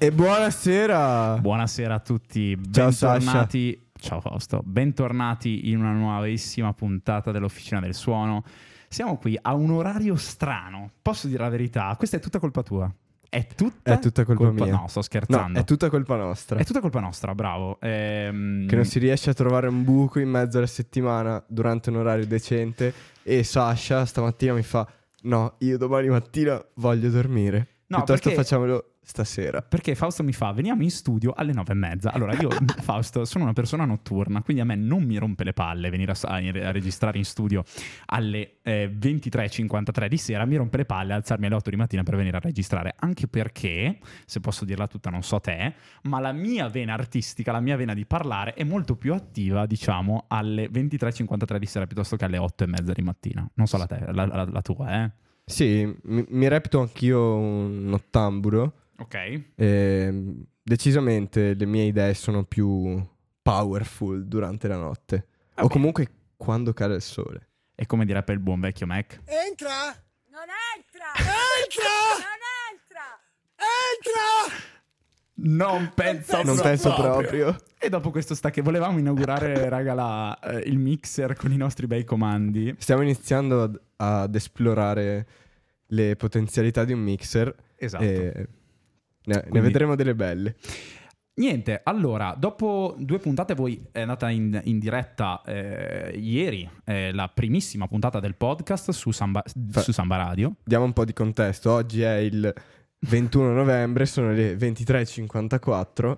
E buonasera. Buonasera a tutti, Ciao, bentornati. Ciao Fausto, bentornati in una nuovissima puntata dell'Officina del Suono. Siamo qui a un orario strano, posso dire la verità, questa è tutta colpa tua. È tutta, È tutta colpa mia. No, sto No, scherzando. è tutta colpa nostra. È tutta colpa nostra, bravo. Ehm, Che non si riesce a trovare un buco in mezzo alla settimana durante un orario decente. E Sasha stamattina mi fa: No, io domani mattina voglio dormire. No, Piuttosto perché- facciamolo stasera. Perché Fausto mi fa, veniamo in studio alle nove e mezza. Allora io, Fausto, sono una persona notturna, quindi a me non mi rompe le palle venire a, a registrare in studio alle eh, 23.53 di sera, mi rompe le palle alzarmi alle 8 di mattina per venire a registrare. Anche perché, se posso dirla tutta, non so te, ma la mia vena artistica, la mia vena di parlare è molto più attiva, diciamo, alle 23.53 di sera piuttosto che alle 8 e mezza di mattina. Non so la, te, la, la- la tua, eh? Sì, mi, mi reputo anch'io un ottamburo. Ok. E decisamente le mie idee sono più powerful durante la notte. Va o comunque quando cade il sole. E come direbbe il buon vecchio Mac? Entra! Non entra! Entra! Non entra! Entra! Non penso, Non penso proprio. E dopo questo sta che volevamo inaugurare, raga, la- eh, il mixer con i nostri bei comandi. Stiamo iniziando ad, ad esplorare le potenzialità di un mixer. Esatto. E ne, ne Quindi- vedremo delle belle. Niente, allora, dopo due puntate voi è andata in, in diretta eh, ieri eh, la primissima puntata del podcast su Samba, Fa- su Samba Radio. Diamo un po' di contesto. Oggi è il 21 novembre, sono le 23.54.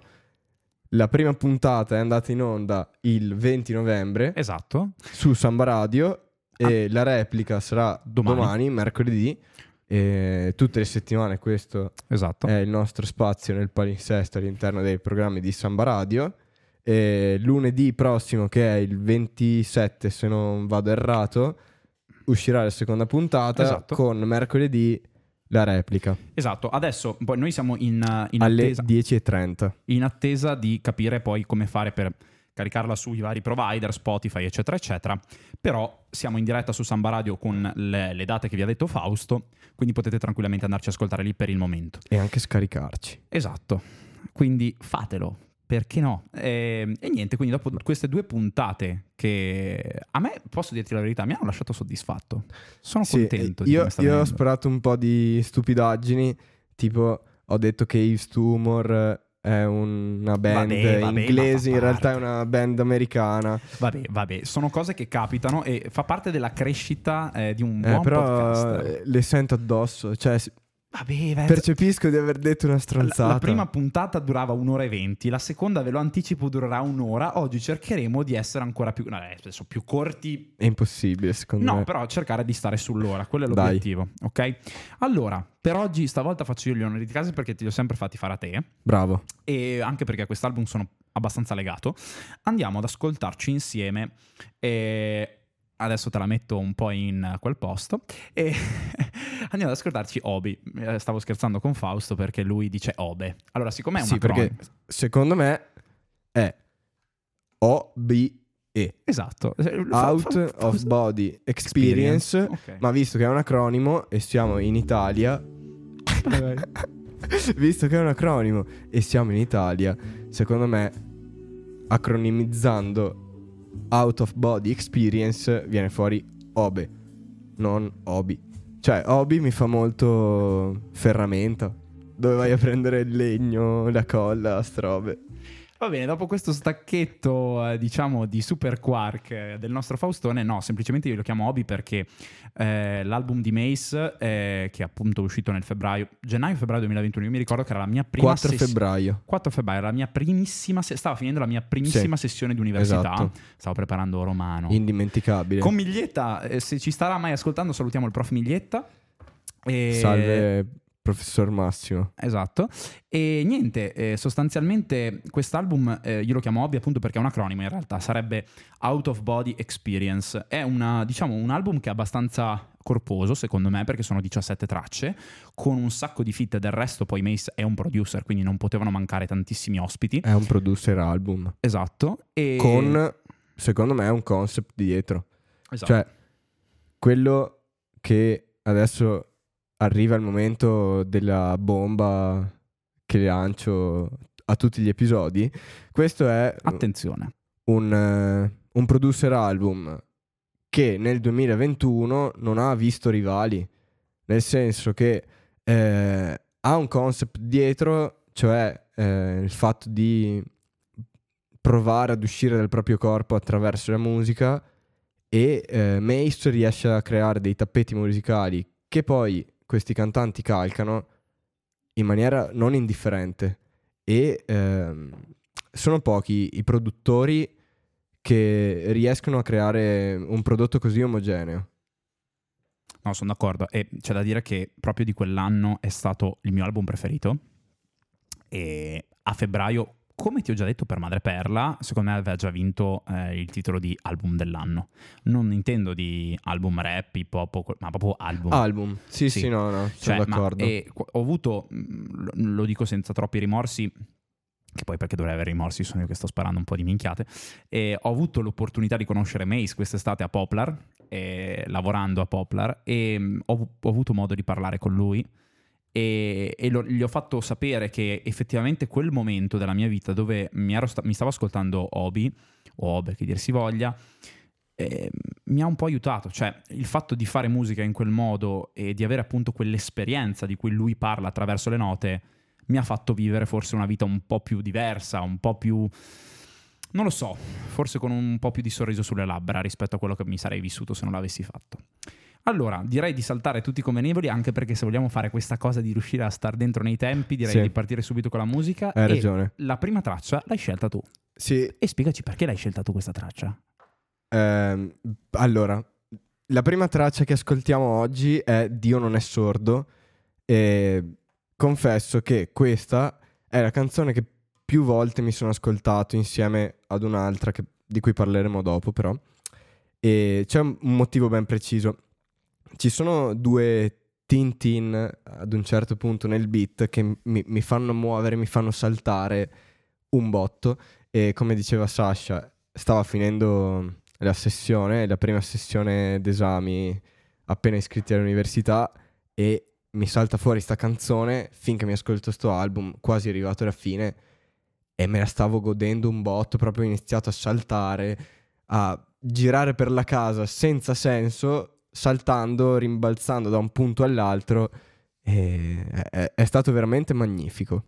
La prima puntata è andata in onda il 20 novembre Esatto. su Samba Radio e la replica sarà Domani. domani, mercoledì. E tutte le settimane questo Esatto. è il nostro spazio nel palinsesto all'interno dei programmi di Samba Radio. E lunedì prossimo, che è il 27, se non vado errato, uscirà la seconda puntata Esatto. con mercoledì la replica Esatto. Adesso poi noi siamo in, eh, in alle attesa. 10.30. in attesa di capire poi come fare per caricarla sui vari provider, Spotify, eccetera, eccetera. Però siamo in diretta su Samba Radio con le, le date che vi ha detto Fausto, quindi potete tranquillamente andarci a ascoltare lì per il momento. E anche scaricarci. Esatto, quindi fatelo. Perché no? E, e niente, quindi dopo queste due puntate che a me, posso dirti la verità, mi hanno lasciato soddisfatto. Sono Sì, contento di io, io ho sparato un po' di stupidaggini, tipo ho detto che Yves Tumor è una band Vabbè, vabbè, inglese, in realtà è una band americana. Vabbè, vabbè, sono cose che capitano e fa parte della crescita eh, di un Eh, buon però podcast. eh, le sento addosso, cioè Vabbè, vai- percepisco di aver detto una La, stronzata. la prima puntata durava un'ora e venti, la seconda ve lo anticipo durerà un'ora. Oggi cercheremo di essere ancora più, no, eh, adesso più corti. È impossibile, secondo No, me. però cercare di stare sull'ora, quello è Dai. l'obiettivo, ok? Allora, per oggi stavolta faccio io gli onori di casa perché ti li ho sempre fatti fare a te Bravo. e anche perché a quest'album sono abbastanza legato. Andiamo ad ascoltarci insieme e adesso te la metto un po' in quel posto e andiamo ad ascoltarci Obi. Eh, Stavo scherzando con Fausto perché lui dice Obe. Allora, siccome è un Sì, perché acronimo- secondo me è OBE. Esatto. Fa- Out fa- fa- of Body Experience. Ok. Ma visto che è un acronimo e siamo in Italia, visto che è un acronimo e siamo in Italia, secondo me, acronimizzando Out of Body Experience viene fuori OBE, non OBI. Cioè, OBI mi fa molto ferramenta. Dove vai a prendere il legno, la colla, ste robe. Va bene, dopo questo stacchetto, eh, diciamo, di super quark eh, del nostro Faustone, no, semplicemente io lo chiamo Hobby perché eh, l'album di Mace, eh, che è appunto uscito nel febbraio, gennaio-febbraio 2021, io mi ricordo che era la mia prima 4 sess- febbraio. 4 febbraio, la mia primissima, se- stava finendo la mia primissima sessione di università, esatto. stavo preparando romano. Indimenticabile. Con Miglietta, eh, se ci starà mai ascoltando, salutiamo il prof Miglietta. E- Salve, professor Massimo. Esatto. E niente, eh, sostanzialmente quest'album eh, io lo chiamo Hobby appunto perché è un acronimo in realtà, sarebbe Out of Body Experience. È una, diciamo, un album che è abbastanza corposo secondo me perché sono 17 tracce con un sacco di fit del resto poi Mace è un producer quindi non potevano mancare tantissimi ospiti È un producer album. esatto e Con secondo me un concept dietro. Esatto. Cioè, quello che adesso arriva il momento della bomba che lancio a tutti gli episodi, questo è Attenzione. un, eh, un producer album che nel 2021 non ha visto rivali, nel senso che eh, ha un concept dietro, cioè eh, il fatto di provare ad uscire dal proprio corpo attraverso la musica e eh, Mace riesce a creare dei tappeti musicali che poi questi cantanti calcano in maniera non indifferente e ehm, sono pochi i produttori che riescono a creare un prodotto così omogeneo. No, sono d'accordo. E c'è da dire che proprio di quell'anno è stato il mio album preferito. E a febbraio, come ti ho già detto per Madreperla, secondo me aveva già vinto eh, il titolo di album dell'anno. Non intendo di album rap, hip hop, ma proprio album. Album, sì, sì, Sì. no, no, Cioè, sono ma- d'accordo. e qu- ho avuto, mh, lo- dico senza troppi rimorsi, che poi perché dovrei avere rimorsi, sono io che sto sparando un po' di minchiate, e ho avuto l'opportunità di conoscere Mace quest'estate a Poplar, eh, lavorando a Poplar, e mh, ho, ho avuto modo di parlare con lui e, e lo- gli ho fatto sapere che effettivamente quel momento della mia vita dove mi, sta- mi stavo ascoltando Obi, o Obe che dir si voglia, eh, mi ha un po' aiutato, cioè il fatto di fare musica in quel modo e di avere appunto quell'esperienza di cui lui parla attraverso le note mi ha fatto vivere forse una vita un po' più diversa, un po' più... non lo so, forse con un po' più di sorriso sulle labbra rispetto a quello che mi sarei vissuto se non l'avessi fatto. Allora, direi di saltare tutti i convenevoli anche perché se vogliamo fare questa cosa di riuscire a star dentro nei tempi, direi Sì. di partire subito con la musica. Hai ragione. La prima traccia l'hai scelta tu. Sì, E spiegaci perché l'hai scelta tu questa traccia. Ehm, allora, la prima traccia che ascoltiamo oggi è Dio non è sordo e confesso che questa è la canzone che più volte mi sono ascoltato insieme ad un'altra che- di cui parleremo dopo però e c'è un motivo ben preciso. Ci sono due Tintin ad un certo punto nel beat che mi, mi fanno muovere, mi fanno saltare un botto. E come diceva Sasha stava finendo la sessione, la prima sessione d'esami appena iscritti all'università e mi salta fuori sta canzone finché mi ascolto sto album, quasi arrivato alla fine e me la stavo godendo un botto, proprio iniziato a saltare, a girare per la casa senza senso, saltando, rimbalzando da un punto all'altro è, è stato veramente magnifico.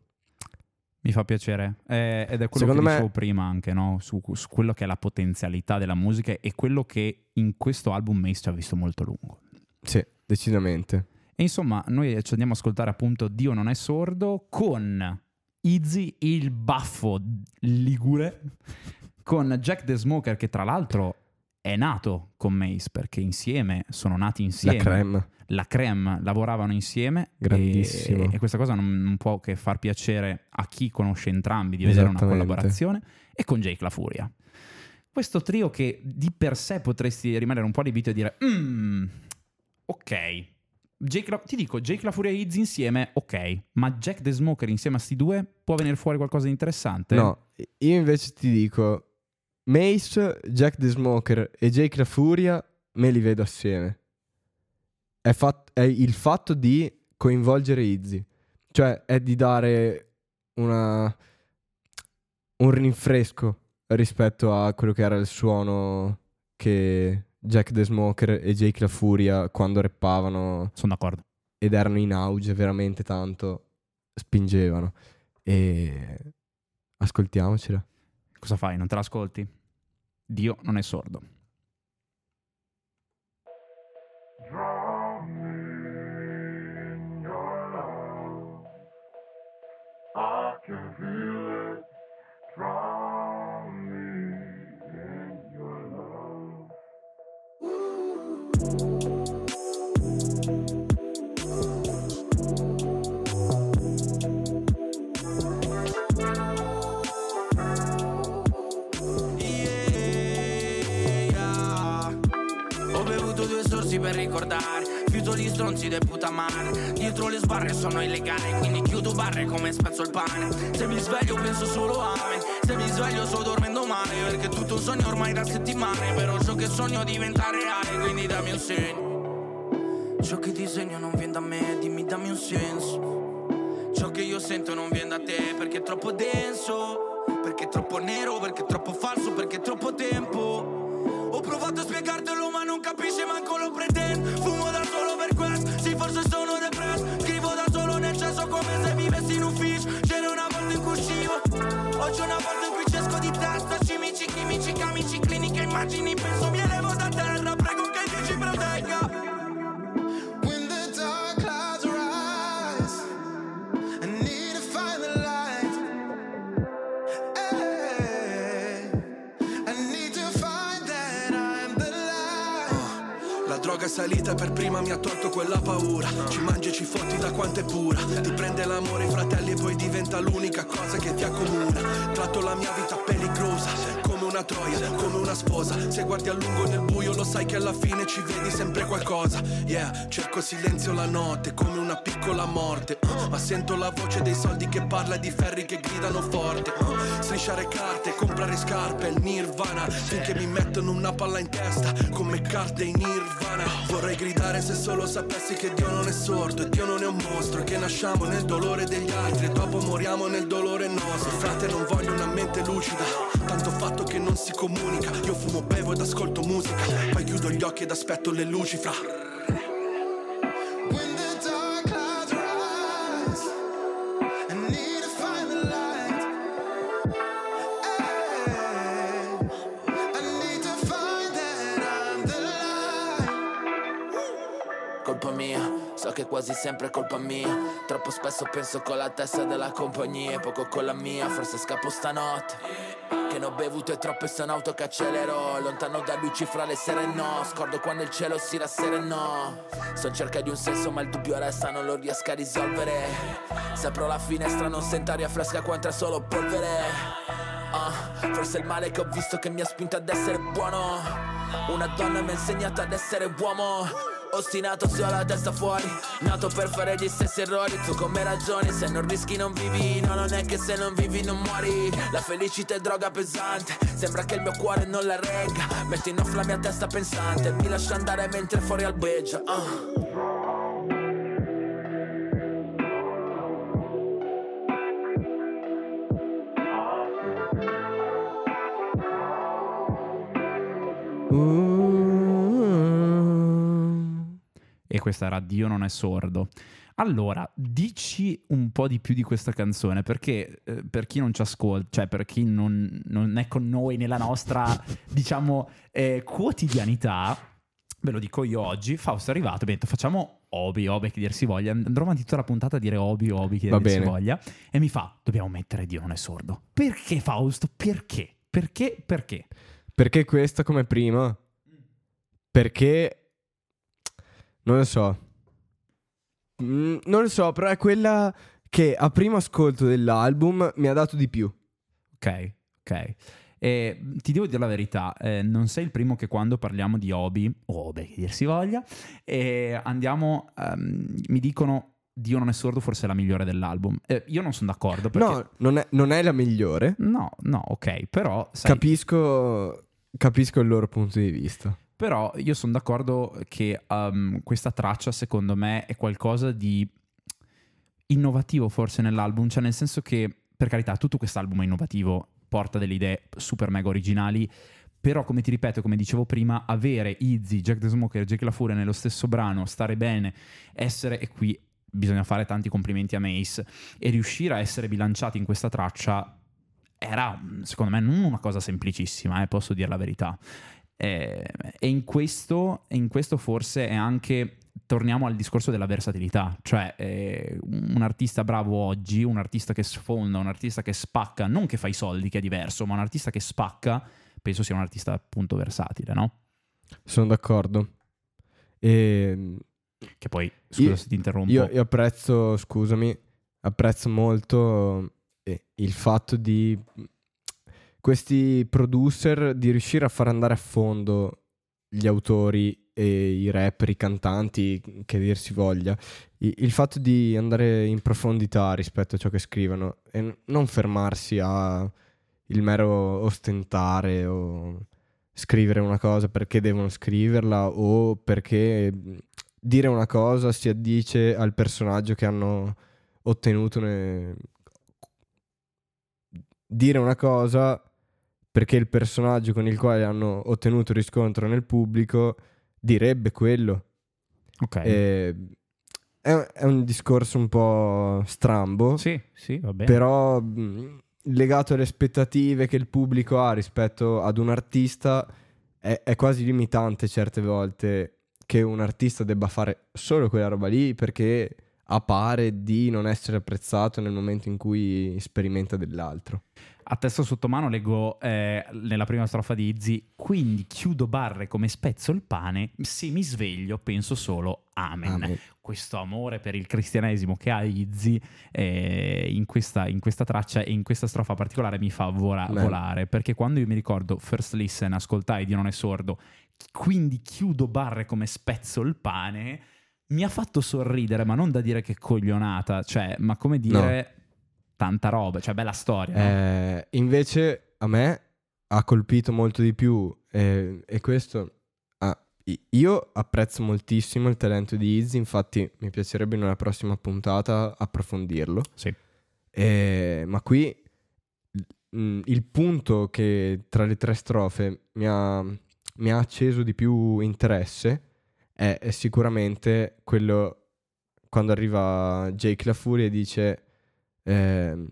Mi fa piacere. Eh, ed è quello Secondo che me- dicevo prima anche, no? su, su quello che è la potenzialità della musica e quello che in questo album Mace ci ha visto molto lungo. Sì, decisamente. E insomma, noi ci andiamo a ascoltare appunto Dio non è sordo con Izzy, il baffo ligure, con Jack the Smoker che tra l'altro è nato con Mace perché insieme sono nati insieme. La creme. la Creme lavoravano insieme Grandissimo. e, e questa cosa non, non può che far piacere a chi conosce entrambi di vedere una collaborazione e con Jake La Furia. Questo trio che di per sé potresti rimanere un po' allibito e dire "Mm, ok, Jake La- ti dico Jake La Furia e Izzy insieme, ok, ma Jack the Smoker insieme a sti due può venire fuori qualcosa di interessante? No, io invece ti dico Mace, Jack the Smoker e Jake La Furia me li vedo assieme. È, fat- è il fatto di coinvolgere Izzy, cioè è di dare una un rinfresco rispetto a quello che era il suono che Jack the Smoker e Jake La Furia quando rappavano Sono d'accordo. ed erano in auge veramente tanto spingevano e ascoltiamocela Cosa fai? Non te l'ascolti? Dio non è sordo. Draw ricordare. Rifiuto gli stronzi del putamare Dietro le sbarre sono illegale Quindi chiudo barre come spezzo il pane. Se mi sveglio penso solo a me Se mi sveglio sto dormendo male Perché tutto un sogno ormai da settimane. Però ciò che sogno diventa reale Quindi dammi un segno. Ciò che disegno non viene da me Dimmi dammi un senso. Ciò che io sento non viene da te Perché è troppo denso. Perché è troppo nero Perché è troppo falso Perché è troppo tempo provato a spiegartelo ma non capisci manco lo pretendo Fumo da solo per questo, sì forse sono depresso Scrivo da solo nel cesso come se vivessi in ufficio C'era una volta in cui uscivo Oggi una volta in cui ci esco di testa. Cimici, chimici, camici, cliniche, immagini Penso mi elevo da salita per prima mi ha tolto quella paura. Ci mangi e ci fotti da quanto è pura. Ti prende l'amore fratelli e poi diventa l'unica cosa che ti accomuna. Tratto la mia vita pellicrosa Come una troia, come una sposa. Se guardi a lungo nel buio lo sai che alla fine ci vedi sempre qualcosa. Yeah, cerco silenzio la notte come una piccola morte. Uh, Ma sento la voce dei soldi che parla e di ferri che gridano forte. Uh, Strisciare carte, comprare scarpe, il nirvana. Finché mi mettono una palla in testa come carte in nirvana. Vorrei gridare se solo sapessi che Dio non è sordo. E Dio non è un mostro e che nasciamo nel dolore degli altri. E dopo moriamo nel dolore nostro. Frate non voglio una mente lucida. Tanto fatto che non si comunica. Io fumo, bevo ed ascolto musica. Poi chiudo gli occhi ed aspetto le luci fra che quasi sempre è colpa mia. Troppo spesso penso con la testa della compagnia Poco con la mia, forse scappo stanotte. Che ne ho bevuto e troppe sono auto che accelerò Lontano da luci fra le sere no. Scordo quando il cielo si rasserenò. Sto in cerca di un senso ma il dubbio resta Non lo riesco a risolvere. Se apro la finestra non sento aria fresca quanto è solo polvere. Ah, forse il male che ho visto che mi ha spinto ad essere buono. Una donna mi ha insegnato ad essere uomo Ostinato se ho la testa fuori. Nato per fare gli stessi errori. Tu come ragioni Se non rischi non vivi. No non è che se non vivi non muori. La felicità è droga pesante. Sembra che il mio cuore non la regga. Metto in off la mia testa pensante. Mi lascia andare mentre fuori albeggia. Uh, questa era Dio non è sordo. Allora, dici un po' di più di questa canzone, perché eh, per chi non ci ascolta, cioè per chi non, non è con noi nella nostra, diciamo, eh, quotidianità, ve lo dico io oggi, Fausto è arrivato, detto facciamo Obi, Obi che dir si voglia, andrò avanti tutta la puntata a dire Obi, Obi che dir si voglia, e mi fa, dobbiamo mettere Dio non è sordo. Perché Fausto? Perché? Perché? Perché? perché questa come prima? Perché non lo so. Mm, non lo so, però è quella che a primo ascolto dell'album mi ha dato di più. Ok, ok. E ti devo dire la verità, eh, non sei il primo che quando parliamo di Obi, o Obi che dir si voglia, e andiamo, ehm, mi dicono Dio non è sordo, forse è la migliore dell'album. Eh, io non sono d'accordo perché... No, non è, non è la migliore. no, no, ok, però... sai, Capisco, capisco il loro punto di vista. Però io sono d'accordo che um, questa traccia, secondo me, è qualcosa di innovativo forse nell'album, cioè nel senso che, per carità, tutto quest'album è innovativo, porta delle idee super mega originali, però come ti ripeto, come dicevo prima, avere Izzy, Jack the Smoker Jake La Furia nello stesso brano, stare bene, essere, e qui bisogna fare tanti complimenti a Mace, e riuscire a essere bilanciati in questa traccia era, secondo me, non una cosa semplicissima, eh, posso dire la verità. Eh, e in questo, in questo forse è anche torniamo al discorso della versatilità, cioè eh, un artista bravo oggi, un artista che sfonda, un artista che spacca, non che fa i soldi, che è diverso, ma un artista che spacca, penso sia un artista appunto versatile, no? Sono d'accordo. E Che poi, scusa Io- se ti interrompo, io, io apprezzo, scusami, apprezzo molto eh, il fatto di questi producer di riuscire a far andare a fondo gli autori e i rapper, i cantanti, che dir si voglia, il fatto di andare in profondità rispetto a ciò che scrivono e non fermarsi a il mero ostentare o scrivere una cosa perché devono scriverla o perché dire una cosa si addice al personaggio che hanno ottenuto ne- dire una cosa perché il personaggio con il quale hanno ottenuto riscontro nel pubblico direbbe quello. Ok. E è, è un discorso un po' strambo, sì, sì, va bene. però mh, legato alle aspettative che il pubblico ha rispetto ad un artista è, è quasi limitante certe volte che un artista debba fare solo quella roba lì perché ha pare di non essere apprezzato nel momento in cui sperimenta dell'altro. A testo sotto mano leggo eh, nella prima strofa di Izzy, quindi chiudo barre come spezzo il pane, se mi sveglio penso solo amen. Amen. Questo amore per il cristianesimo che ha Izzy eh, in, questa, in questa traccia e in questa strofa particolare mi fa vola- volare, perché quando io mi ricordo First Listen, ascoltai Dio non è sordo, quindi chiudo barre come spezzo il pane, mi ha fatto sorridere, ma non da dire che coglionata, cioè, ma come dire tanta roba, cioè bella storia. no? Eh, invece a me ha colpito molto di più eh, e questo ah, io apprezzo moltissimo il talento di Izzy, infatti mi piacerebbe in una prossima puntata approfondirlo. Sì. Eh, ma qui mm, il punto che tra le tre strofe mi ha, mi ha acceso di più interesse è, è sicuramente quello quando arriva Jake La Furia e dice ehm,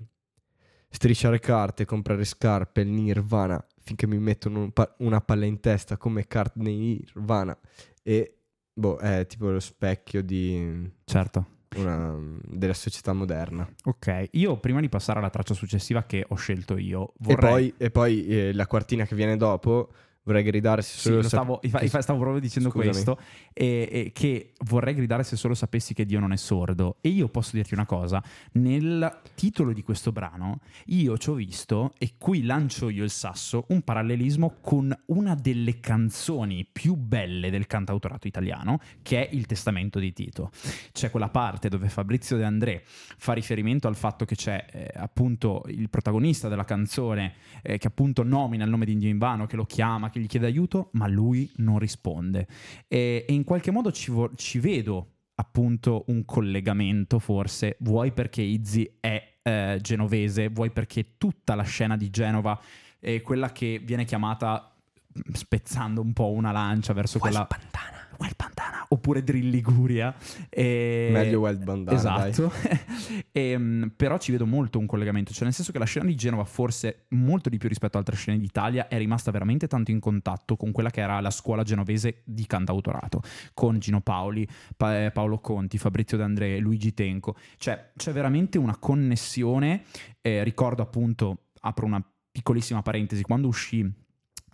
strisciare carte, comprare scarpe, Nirvana finché mi mettono un pa- una palla in testa come carte Nirvana e boh è tipo lo specchio di Certo. una, della società moderna. Ok, io prima di passare alla traccia successiva che ho scelto io, E vorrei... poi, e poi, eh, la quartina che viene dopo vorrei gridare se Sì, solo lo sap- stavo, infa- stavo proprio dicendo Scusami. questo, e, e che vorrei gridare se solo sapessi che Dio non è sordo. E io posso dirti una cosa, nel titolo di questo brano io ci ho visto, e qui lancio io il sasso, un parallelismo con una delle canzoni più belle del cantautorato italiano, che è Il Testamento di Tito. C'è quella parte dove Fabrizio De André fa riferimento al fatto che c'è eh, appunto il protagonista della canzone eh, che appunto nomina il nome di Dio in vano, che lo chiama, che gli chiede aiuto, ma lui non risponde. E, e in qualche modo ci, vo- ci vedo appunto un collegamento forse, vuoi perché Izzy è eh, genovese, vuoi perché tutta la scena di Genova è quella che viene chiamata mm, spezzando un po' una lancia verso quella... Bandana. Wild Bandana oppure Drill Liguria. E... Meglio Wild Bandana, esatto. Ehm, però ci vedo molto un collegamento cioè nel senso che la scena di Genova forse molto di più rispetto ad altre scene d'Italia è rimasta veramente tanto in contatto con quella che era la scuola genovese di cantautorato con Gino Paoli Pa- eh, Paolo Conti Fabrizio D'Andrea Luigi Tenco. Cioè c'è veramente una connessione eh, ricordo appunto apro una piccolissima parentesi quando uscì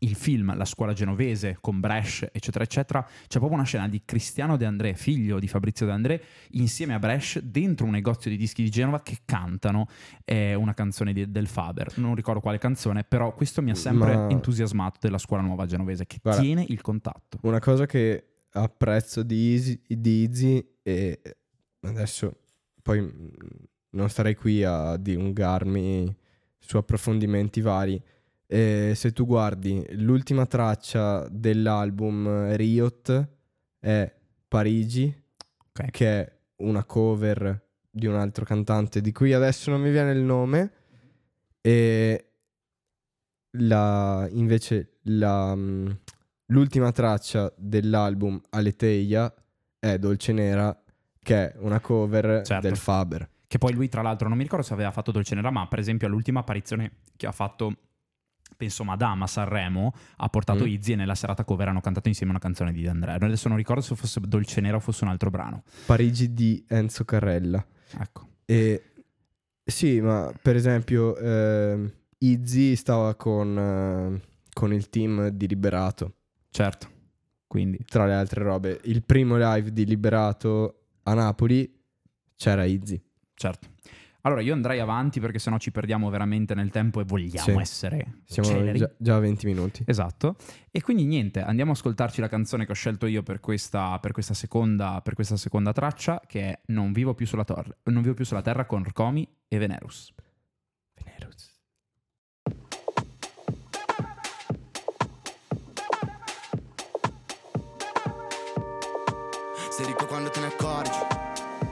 il film La scuola genovese con Brescia, eccetera, eccetera, c'è proprio una scena di Cristiano De André, figlio di Fabrizio De André, insieme a Brescia dentro un negozio di dischi di Genova che cantano eh, una canzone di- del Faber. Non ricordo quale canzone, però questo mi ha sempre Ma- entusiasmato della scuola nuova genovese che Guarda, tiene il contatto. Una cosa che apprezzo di Izzy, di Izzy e adesso poi mm, non starei qui a dilungarmi su approfondimenti vari. E se tu guardi l'ultima traccia dell'album Riot è Parigi, Ok. che è una cover di un altro cantante di cui adesso non mi viene il nome. E la, invece la, mm, l'ultima traccia dell'album Aleteia è Dolce Nera, che è una cover Certo. del Faber. Che poi lui, tra l'altro, non mi ricordo se aveva fatto Dolce Nera, ma per esempio all'ultima apparizione che ha fatto, penso Madame a Sanremo, ha portato Mm. Izzy e nella serata cover hanno cantato insieme una canzone di De André. Adesso non ricordo se fosse Dolce Nera o fosse un altro brano. Parigi di Enzo Carrella. Ecco. E sì, ma per esempio ehm, Izzy stava con, eh, con il team di Liberato. Certo. Quindi, Tra le altre robe, il primo live di Liberato a Napoli c'era Izzy. certo. Allora, io andrei avanti perché sennò ci perdiamo veramente nel tempo e vogliamo Sì. essere Siamo celeri. già, già a 20 minuti. Esatto. E quindi niente, andiamo a ascoltarci la canzone che ho scelto io per questa, per questa, seconda, per questa seconda traccia, che è Non vivo più sulla, tor- non vivo più sulla terra con Rcomi e Venerus. Venerus. Sei ricco quando te ne accorgi.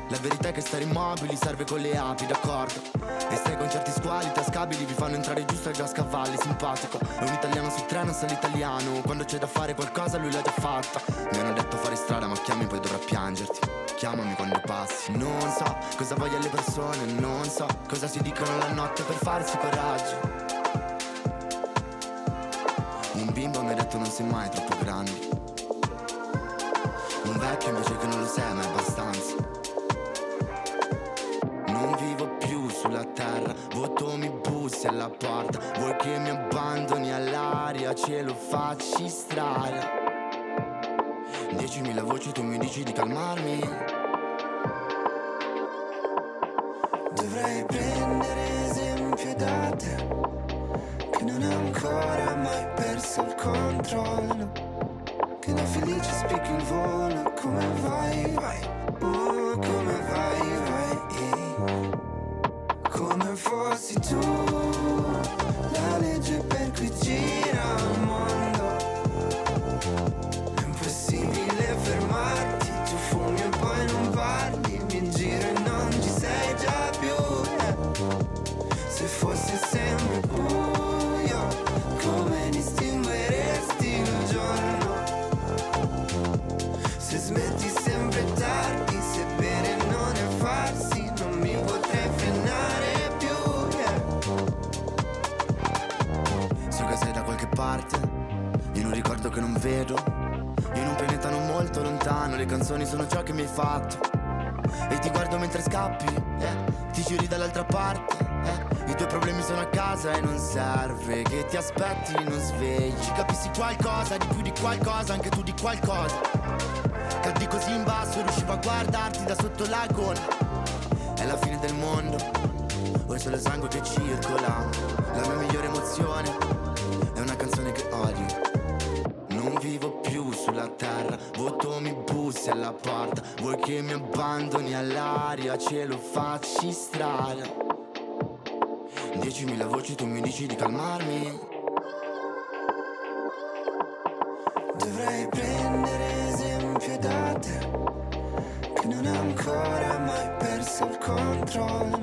La verità è che stare immobili serve con le api, d'accordo? E stai con certi squali tascabili, vi fanno entrare giusto ai gascavalli, simpatico. È un italiano sul treno, sa l'italiano. Quando c'è da fare qualcosa lui l'ha già fatta. Mi hanno detto fare strada, ma chiami poi dovrà piangerti. Chiamami quando passi. Non so cosa vogliono le persone, non so cosa si dicono la notte per farsi coraggio. Un bimbo mi ha detto non sei mai troppo grande. Un vecchio invece che non lo sei, ma è abbastanza. Terra, voto mi bussi alla porta. Vuoi che mi abbandoni all'aria, ce lo facci strada. Diecimila voci, tu mi dici di calmarmi. Dovrei prendere esempio da te, che non hai ancora mai perso il controllo. Che da felice spicchi il volo Come vai, vai Uh, come vai fossi tu La legge per cui gira il canzoni sono ciò che mi hai fatto. E ti guardo mentre scappi, ti giri dall'altra parte. I tuoi problemi sono a casa e non serve che ti aspetti, non svegli. Capissi qualcosa di più di qualcosa, anche tu di qualcosa. Caddi così in basso riuscivo a guardarti da sotto la gonna È la fine del mondo Ora solo sangue che circola La mia migliore emozione alla porta. Vuoi che mi abbandoni all'aria Ce lo facci strada. Diecimila voci tu mi dici di calmarmi. Dovrei prendere esempio da te Che non hai ancora mai perso il controllo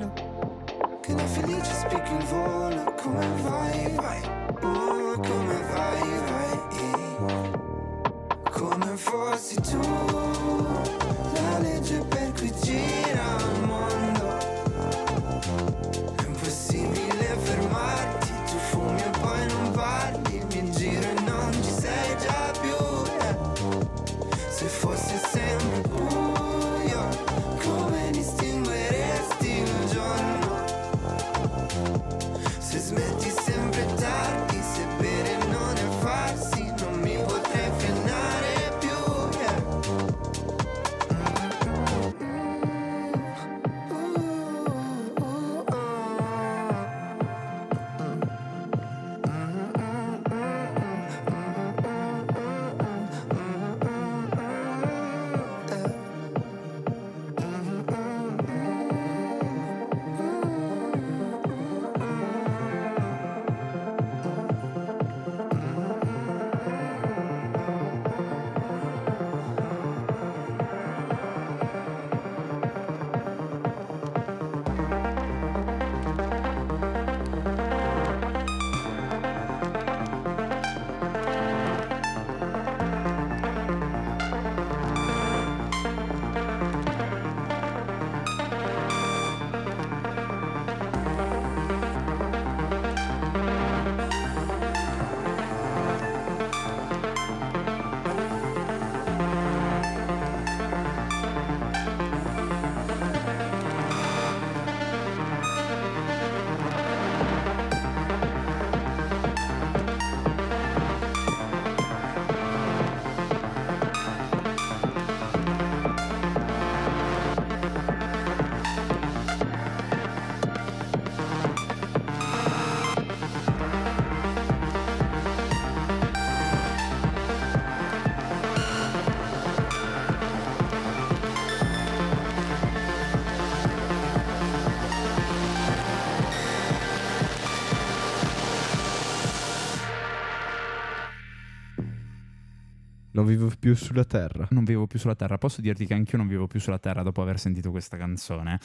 Non vivo più sulla terra. Non vivo più sulla terra. Posso dirti che anch'io non vivo più sulla terra dopo aver sentito questa canzone.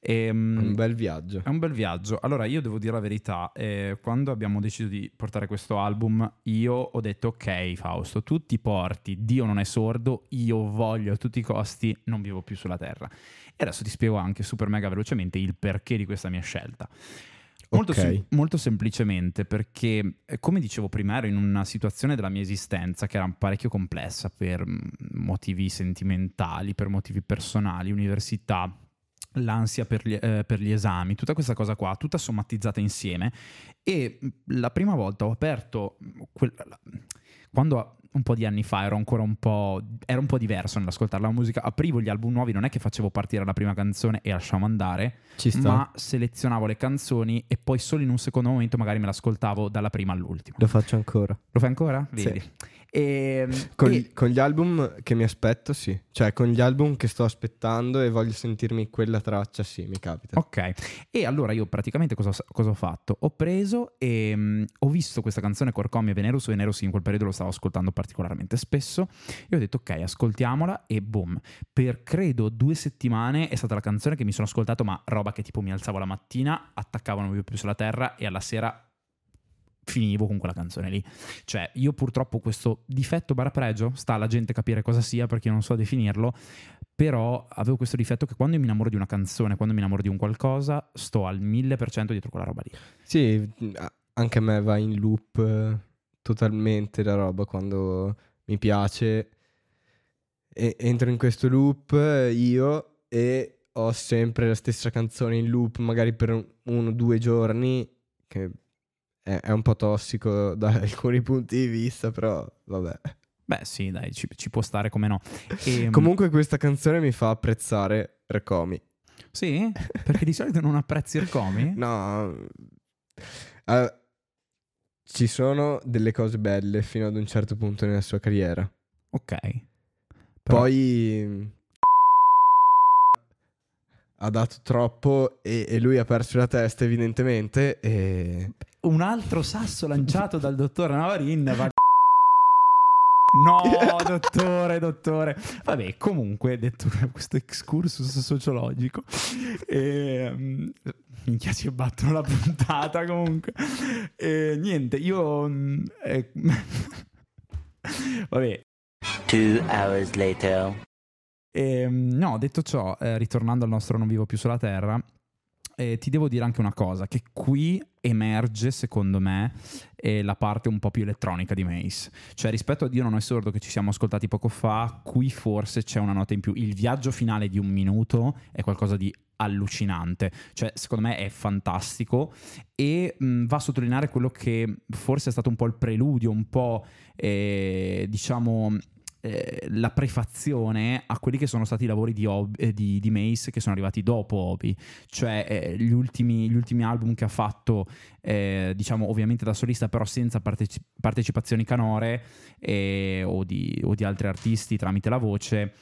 Ehm, È un bel viaggio. È un bel viaggio. Allora, io devo dire la verità, eh, quando abbiamo deciso di portare questo album, io ho detto, ok Fausto, tu ti porti, Dio non è sordo, io voglio a tutti i costi, non vivo più sulla Terra. E adesso ti spiego anche super mega velocemente il perché di questa mia scelta. Molto, Ok. sem- molto semplicemente perché, eh, come dicevo prima, ero in una situazione della mia esistenza che era parecchio complessa per mm, motivi sentimentali, per motivi personali, università, l'ansia per gli, eh, per gli esami, tutta questa cosa qua, tutta sommatizzata insieme. E mm, la prima volta ho aperto, mm, quel- la- quando un po' di anni fa ero ancora un po', ero un po' diverso nell'ascoltare la musica, aprivo gli album nuovi, non è che facevo partire la prima canzone e lasciamo andare, Ci sta. ma selezionavo le canzoni e poi solo in un secondo momento magari me l'ascoltavo dalla prima all'ultima. Lo faccio ancora. Lo fai ancora? Sì. E, Con, e- con gli album che mi aspetto, sì. Cioè, con gli album che sto aspettando e voglio sentirmi quella traccia, sì, mi capita. Ok, e allora io praticamente cosa, cosa ho fatto? Ho preso e mm, ho visto questa canzone Corcomi e Venerus, Venerus in quel periodo lo stavo ascoltando particolarmente spesso e ho detto ok, ascoltiamola e boom. Per credo due settimane è stata la canzone che mi sono ascoltato, ma roba che tipo mi alzavo la mattina, attaccavo Non più sulla terra e alla sera finivo con quella canzone lì. Cioè, io purtroppo questo difetto barra pregio, sta alla gente capire cosa sia perché io non so definirlo, però avevo questo difetto che quando mi innamoro di una canzone, quando mi innamoro di un qualcosa, sto al 1000% dietro quella roba lì. Sì, anche a me va in loop eh, totalmente la roba quando mi piace. E- entro in questo loop eh, io e ho sempre la stessa canzone in loop, magari per un- uno o due giorni, che è, è un po' tossico da alcuni punti di vista, però vabbè. Beh, sì, dai, ci, ci può stare come no. E, Comunque questa canzone mi fa apprezzare Recomi. Sì? Perché di solito non apprezzi il comi? No, eh, ci sono delle cose belle fino ad un certo punto nella sua carriera. Ok. Però- Poi ha dato troppo e, e lui ha perso la testa evidentemente e Un altro sasso lanciato dal dottore Navarin va... No, dottore, dottore. Vabbè, comunque, detto questo excursus sociologico, ehm, minchia ci battono la puntata comunque. E, niente, io... mm, eh, vabbè, Two hours later. Ehm, no, detto ciò, eh, ritornando al nostro Non vivo più sulla Terra, eh, ti devo dire anche una cosa, che qui emerge, secondo me, eh, la parte un po' più elettronica di Mace. Cioè, rispetto a Dio non è sordo che ci siamo ascoltati poco fa, qui forse c'è una nota in più. Il viaggio finale di un minuto è qualcosa di allucinante, cioè secondo me è fantastico e mh, va a sottolineare quello che forse è stato un po' il preludio, un po' eh, diciamo eh, la prefazione a quelli che sono stati i lavori di, Ob- eh, di, di Mace che sono arrivati dopo Obi, cioè eh, gli, ultimi, gli ultimi album che ha fatto, eh, diciamo ovviamente da solista, però senza parteci- partecipazioni canore o, di, o di altri artisti tramite la voce.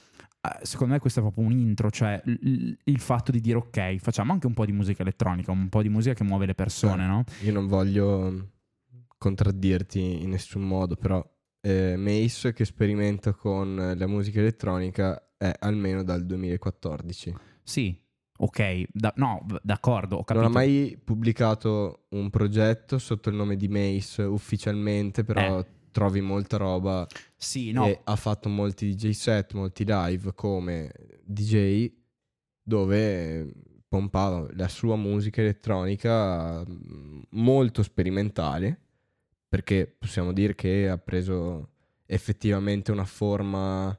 Secondo me questo è proprio un intro, cioè l- il fatto di dire ok, facciamo anche un po' di musica elettronica, un po' di musica che muove le persone, no? io non voglio contraddirti in nessun modo, però eh, Mace che sperimenta con la musica elettronica è almeno dal 2014. Sì, ok, da- no, d'accordo, ho capito. Non ha mai pubblicato un progetto sotto il nome di Mace ufficialmente, però trovi molta roba Sì, no, e ha fatto molti DJ set, molti live come DJ dove pompava la sua musica elettronica mm, molto sperimentale perché possiamo dire che ha preso effettivamente una forma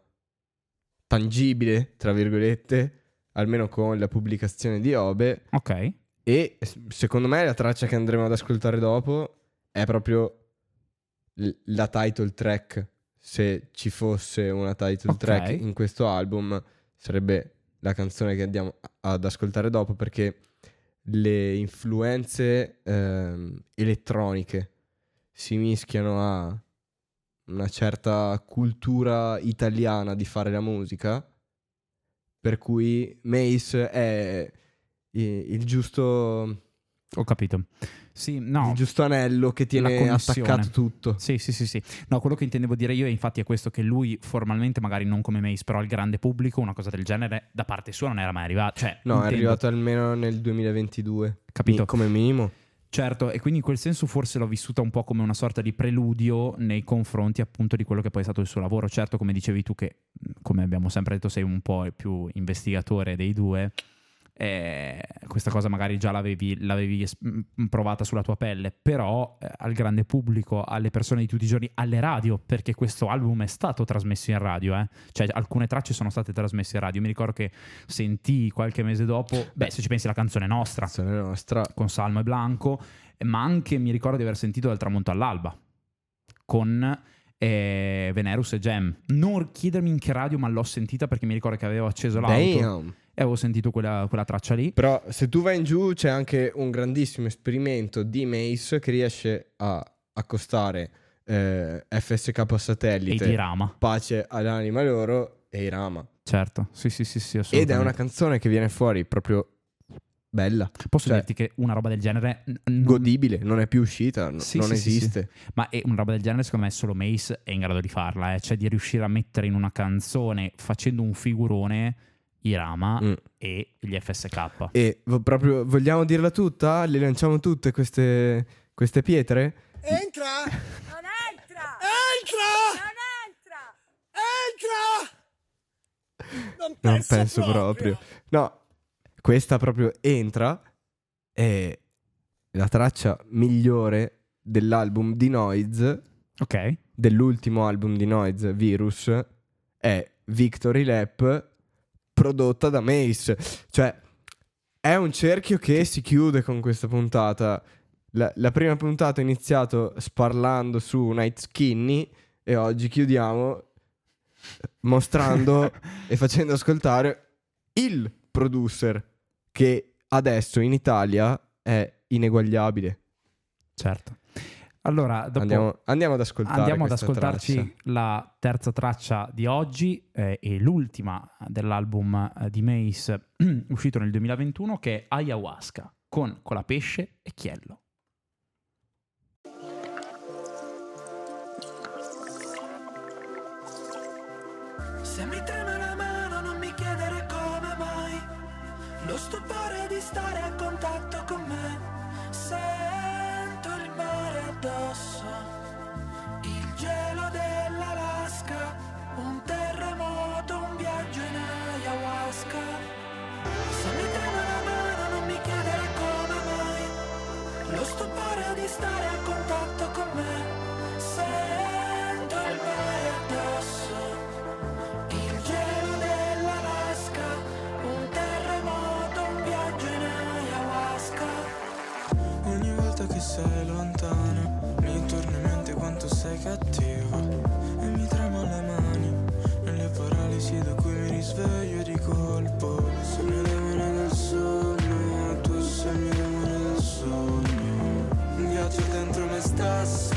tangibile, tra virgolette, almeno con la pubblicazione di Obe ok. e secondo me la traccia che andremo ad ascoltare dopo è proprio la title track. Se ci fosse una title Ok. track in questo album, sarebbe la canzone che andiamo ad ascoltare dopo perché le influenze ehm, elettroniche si mischiano a una certa cultura italiana di fare la musica, per cui Mace è il giusto Ho capito. Sì, no. Il giusto anello che tiene attaccato tutto. Sì, sì, sì, sì. No, quello che intendevo dire io, infatti, è questo: che lui formalmente, magari non come Mace, però al grande pubblico, una cosa del genere da parte sua non era mai arrivata. Cioè, No, è intendo- arrivato almeno nel 2022. Capito. Mi- come minimo. Certo, e quindi in quel senso forse l'ho vissuta un po' come una sorta di preludio nei confronti appunto di quello che poi è stato il suo lavoro. Certo, come dicevi tu, che come abbiamo sempre detto sei un po' il più investigatore dei due, eh, questa cosa magari già l'avevi, l'avevi provata sulla tua pelle, però eh, al grande pubblico, alle persone di tutti i giorni, alle radio, perché questo album è stato trasmesso in radio, eh. cioè alcune tracce sono state trasmesse in radio. Mi ricordo che sentii qualche mese dopo, beh, se ci pensi la canzone nostra, Canzone nostra. con Salmo e Blanco, ma anche mi ricordo di aver sentito dal tramonto all'alba con eh, Venerus e Gem. Non chiedermi in che radio, ma l'ho sentita perché mi ricordo che avevo acceso l'auto Damn. E avevo sentito quella, quella traccia lì. Però se tu vai in giù c'è anche un grandissimo esperimento di Mace che riesce a accostare eh, FSK E satellite, di Rama, pace all'anima loro e Irama. certo. Sì, sì, sì, sì Ed è una canzone che viene fuori proprio bella, Posso cioè- dirti che una roba del genere... n- godibile, non è più uscita, n- Sì, non sì, sì, sì. esiste. Ma è una roba del genere, secondo me, solo Mace è in grado di farla, eh. cioè di riuscire a mettere in una canzone facendo un figurone Irama Mm. e gli FSK. E proprio vogliamo dirla tutta? Le lanciamo tutte queste, queste pietre? Entra! Non entra! Entra! Non entra! Entra! Non Non penso, penso proprio. No, questa proprio entra e la traccia migliore dell'album di Noise, Ok. dell'ultimo album di Noise, Virus, è Victory Lap prodotta da Mace. Cioè, è un cerchio che si chiude con questa puntata. La, la prima puntata ho iniziato sparlando su Night Skinny e oggi chiudiamo mostrando e facendo ascoltare il producer che adesso in Italia è ineguagliabile. Certo. Allora, dopo Andiamo, andiamo ad ascoltare andiamo ad ascoltarci traccia. la terza traccia di oggi eh, e l'ultima dell'album eh, di Mace uscito nel 2021 che è Ayahuasca con Colapesce e Chiello. Se mi trema la mano non mi chiedere come mai Lo stupore di stare a contatto sei cattivo E mi tremano le mani. Nelle paralisi da cui mi risveglio di colpo. Sei mio demone del sonno Tu sei mio demone del sogno. Un viaggio dentro me stesso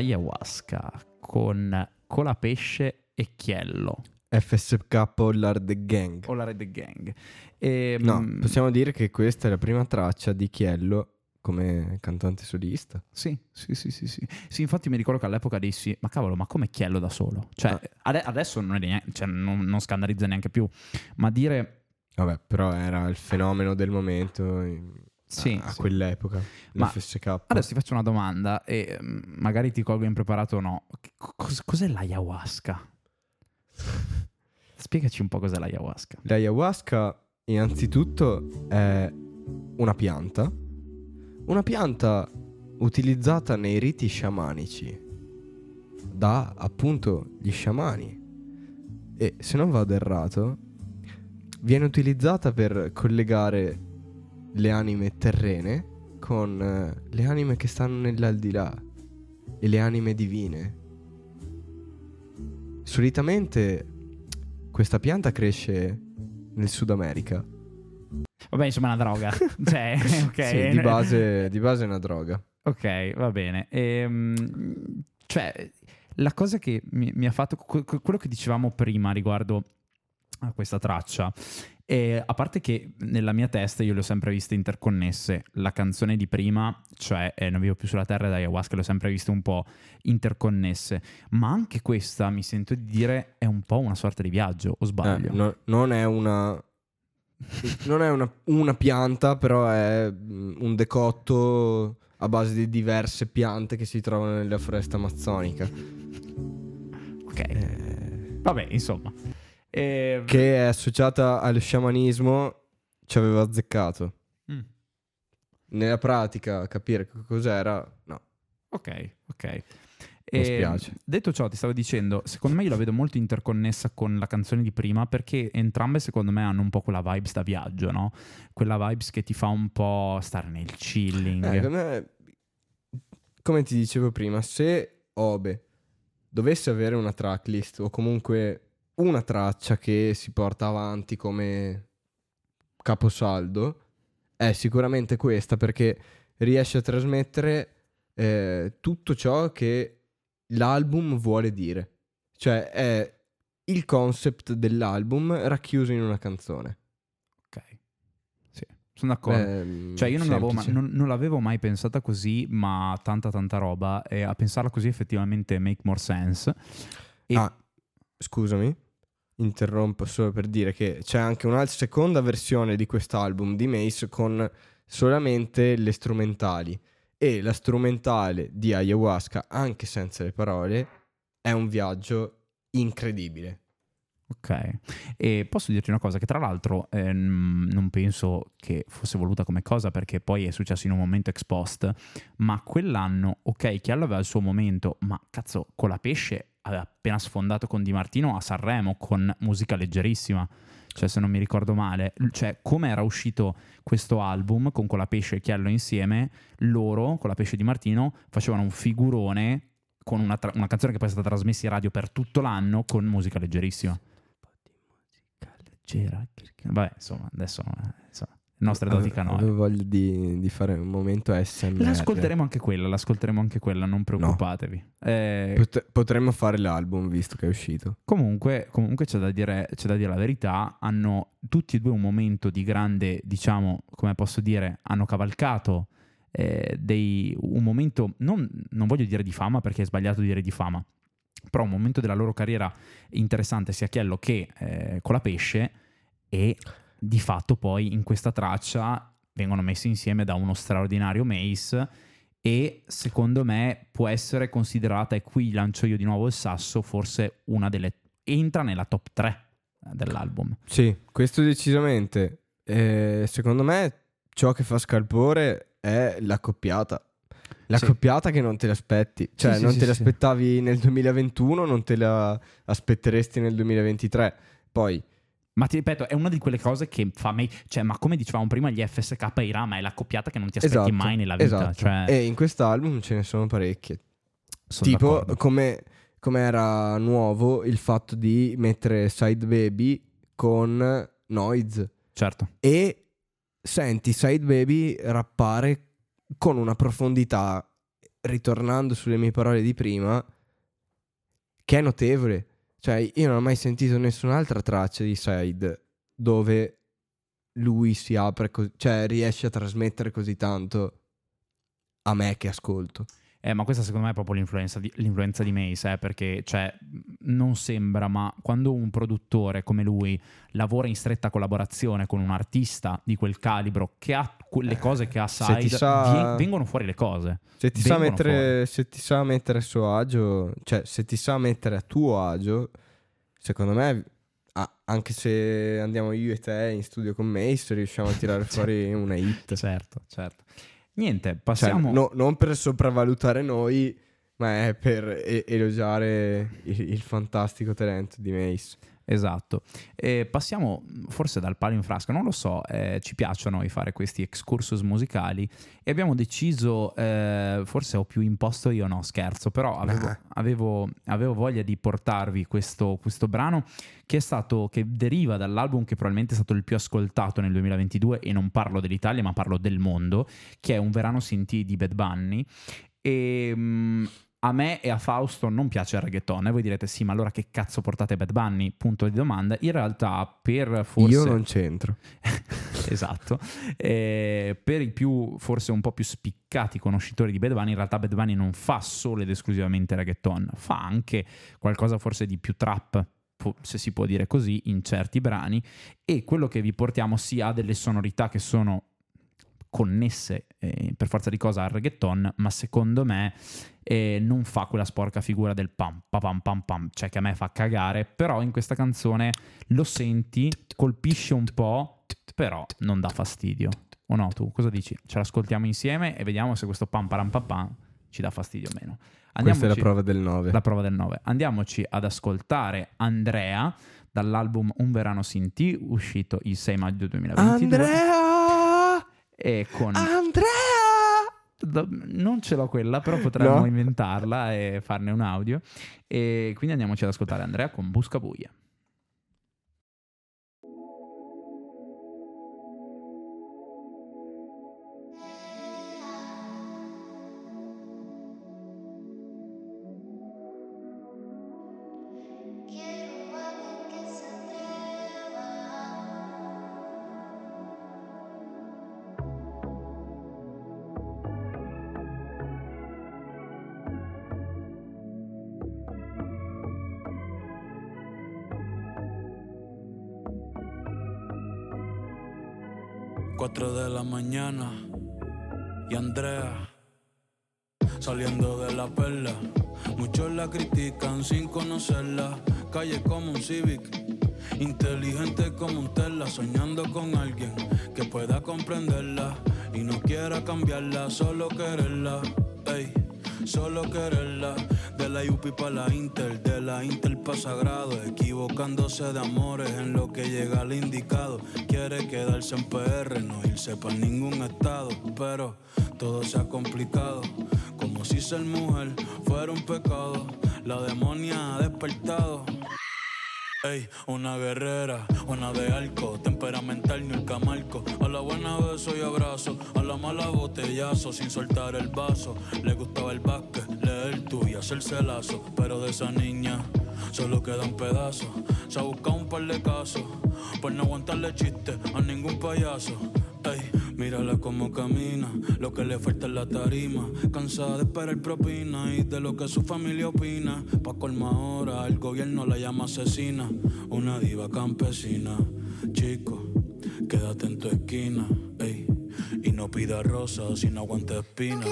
l'ayahuasca con colapesce e chiello. FSK Hollard The Gang. O la Red Gang. E, No, mm, possiamo dire che questa è la prima traccia di Chiello come cantante solista. Sì, sì, sì, sì, sì. Sì, infatti mi ricordo che all'epoca dissi, ma cavolo, ma come Chiello da solo? Cioè, Ah. ade- adesso non, neanche, cioè, non, non scandalizza neanche più, ma dire... Vabbè, però era il fenomeno del momento Sì, a, a sì. quell'epoca. Ma L'FSK. Adesso ti faccio una domanda e mm, magari ti colgo impreparato o no. Cos- cos'è l'ayahuasca? Spiegaci un po' cos'è l'ayahuasca. L'ayahuasca, innanzitutto, è una pianta. Una pianta utilizzata nei riti sciamanici da appunto gli sciamani. E se non vado errato, viene utilizzata per collegare le anime terrene con eh, le anime che stanno nell'aldilà e le anime divine. Solitamente questa pianta cresce nel Sud America. Vabbè, insomma, è una droga. cioè, ok. Sì, di base, di base è una droga. Ok, va bene. Ehm, cioè, la cosa che mi, mi ha fatto, que- que- quello che dicevamo prima riguardo a questa traccia, è, a parte che nella mia testa io le ho sempre viste interconnesse, la canzone di prima, cioè eh, Non vivo più sulla terra da ayahuasca, le ho sempre viste un po' interconnesse, ma anche questa, mi sento di dire, è un po' una sorta di viaggio, o Eh, sbaglio? no- non è una. Non è una, una pianta, però è mm, un decotto a base di diverse piante che si trovano nella foresta amazzonica. Ok, Eh, vabbè, insomma. Ehm, che è associata allo sciamanismo, ci aveva azzeccato. mm. Nella pratica, capire cos'era, no. Ok, ok. Mi E, spiace. Detto ciò, ti stavo dicendo, secondo me io la vedo molto interconnessa con la canzone di prima perché entrambe secondo me hanno un po' quella vibes da viaggio, no? Quella vibes che ti fa un po' stare nel chilling. Eh, come, come ti dicevo prima, se Obe dovesse avere una tracklist o comunque una traccia che si porta avanti come caposaldo, è sicuramente questa perché riesce a trasmettere eh, tutto ciò che l'album vuole dire. Cioè è il concept dell'album racchiuso in una canzone. Ok. Sì, sono d'accordo. Ehm, Cioè, io non l'avevo, ma- semplice. non- non l'avevo mai pensata così, ma tanta tanta roba. E a pensarla così effettivamente make more sense. E Ah, scusami, interrompo solo per dire che c'è anche una seconda versione di quest'album di Mace con solamente le strumentali. E la strumentale di Ayahuasca, anche senza le parole, è un viaggio incredibile. Ok, e posso dirti una cosa che tra l'altro ehm, non penso che fosse voluta come cosa perché poi è successo in un momento ex post, ma quell'anno, ok, Chiallo aveva il suo momento, ma cazzo, con la pesce aveva appena sfondato con Di Martino a Sanremo con musica leggerissima, cioè se non mi ricordo male, cioè come era uscito questo album con Colapesce e Chiello insieme, loro, con la pesce Di Martino, facevano un figurone con una, tra- una canzone che poi è stata trasmessa in radio per tutto l'anno con musica leggerissima. Leggera. Vabbè, insomma, adesso eh, insomma, nostre doti canore. Avevo voglia di, di fare un momento SMR. L'ascolteremo anche quella, l'ascolteremo anche quella, non preoccupatevi. Eh, Pot- potremmo fare l'album visto che è uscito. Comunque, comunque c'è, da dire, c'è da dire la verità, hanno tutti e due un momento di grande, diciamo, come posso dire, hanno cavalcato eh, dei, un momento, non, non voglio dire di fama perché è sbagliato dire di fama, però un momento della loro carriera interessante sia Chiello che eh, con la pesce e di fatto poi in questa traccia vengono messi insieme da uno straordinario Mace e secondo me può essere considerata, e qui lancio io di nuovo il sasso, forse una delle... entra nella top 3 dell'album. Sì, questo decisamente. Eh, secondo me ciò che fa scalpore è l'accoppiata. L'accoppiata che non te l'aspetti. Cioè, sì, non sì, te sì. l'aspettavi nel 2021, non te la aspetteresti nel 2023. Poi, Ma ti ripeto, è una di quelle cose che fa me... Cioè, ma come dicevamo prima, gli FSK e i Rama è l'accoppiata che non ti aspetti esatto, mai nella vita. esatto. Cioè, E in quest'album ce ne sono parecchie. sono tipo, come, come era nuovo il fatto di mettere Side Baby con Noise. Certo. E senti Side Baby rappare con una profondità ritornando sulle mie parole di prima, che è notevole. Cioè, io non ho mai sentito nessun'altra traccia di Side dove lui si apre, co- cioè riesce a trasmettere così tanto a me che ascolto. Eh, ma questa secondo me è proprio l'influenza di, l'influenza di Mace, eh, perché cioè, non sembra, ma quando un produttore come lui lavora in stretta collaborazione con un artista di quel calibro che ha quelle cose che ha Side, sa- vengono fuori le cose. Se ti, mettere, se ti sa mettere a suo agio, cioè se ti sa mettere a tuo agio, secondo me, ah, anche se andiamo io e te in studio con Mace, riusciamo a tirare fuori una hit. Certo, certo. Niente, Cioè, passiamo... no- non per sopravvalutare noi, ma è per elogiare il, il fantastico talento di Mace. Esatto. E passiamo forse dal palo in frasca, non lo so, eh, ci piacciono noi fare questi excursus musicali e abbiamo deciso, eh, forse ho più imposto io, no scherzo, però avevo, Ah. avevo- avevo voglia di portarvi questo, questo brano che è stato, che deriva dall'album che probabilmente è stato il più ascoltato nel 2022 e non parlo dell'Italia ma parlo del mondo, che è Un verano sentì di Bad Bunny e... mm, a me e a Fausto non piace il reggaeton e voi direte sì ma allora che cazzo portate Bad Bunny? Punto di domanda. In realtà per forse... Io non c'entro. esatto. Eh, per i più, forse un po' più spiccati conoscitori di Bad Bunny, in realtà Bad Bunny non fa solo ed esclusivamente reggaeton, fa anche qualcosa forse di più trap, se si può dire così, in certi brani. E quello che vi portiamo sì ha delle sonorità che sono connesse eh, per forza di cosa al reggaeton, ma secondo me eh, non fa quella sporca figura del pam pa pam pam pam, cioè che a me fa cagare, però in questa canzone lo senti, colpisce un po', però non dà fastidio. O no, tu cosa dici? Ce l'ascoltiamo insieme e vediamo se questo pam param pam pam ci dà fastidio o meno. Questa è la Andiamoci- prova del 9. la prova del 9. Andiamoci ad ascoltare Andrea dall'album Un verano Sinti, uscito il 6 maggio 2022. Andrea! E con... Andrea! Non ce l'ho quella, però potremmo No? inventarla e farne un audio. E quindi andiamoci ad ascoltare Andrea con Busca Buia. Mañana y Andrea saliendo de la perla. Muchos la critican sin conocerla. Calle como un Civic, inteligente como un Tesla, soñando con alguien que pueda comprenderla y no quiera cambiarla, solo quererla. Solo quererla. De la UP para la Inter, de la Inter pa' Sagrado, equivocándose de amores en lo que llega al indicado. Quiere quedarse en PR, no irse para ningún estado, pero todo se ha complicado. Como si ser mujer fuera un pecado, la demonia ha despertado. Ey, una guerrera, una de arco, temperamental ni el camarco. A la buena beso y abrazo, a la mala botellazo, sin soltar el vaso. Le gustaba el básquet, leer tú y hacerse lazo. Pero de esa niña solo queda un pedazo. Se ha buscado un par de casos, por no aguantarle chiste a ningún payaso. Ey, mírala como camina, lo que le falta es la tarima. Cansada de esperar propina y de lo que su familia opina. Pa' colma ahora, el gobierno la llama asesina. Una diva campesina. Chico, quédate en tu esquina, ey. Y no pida rosas si no aguanta espina.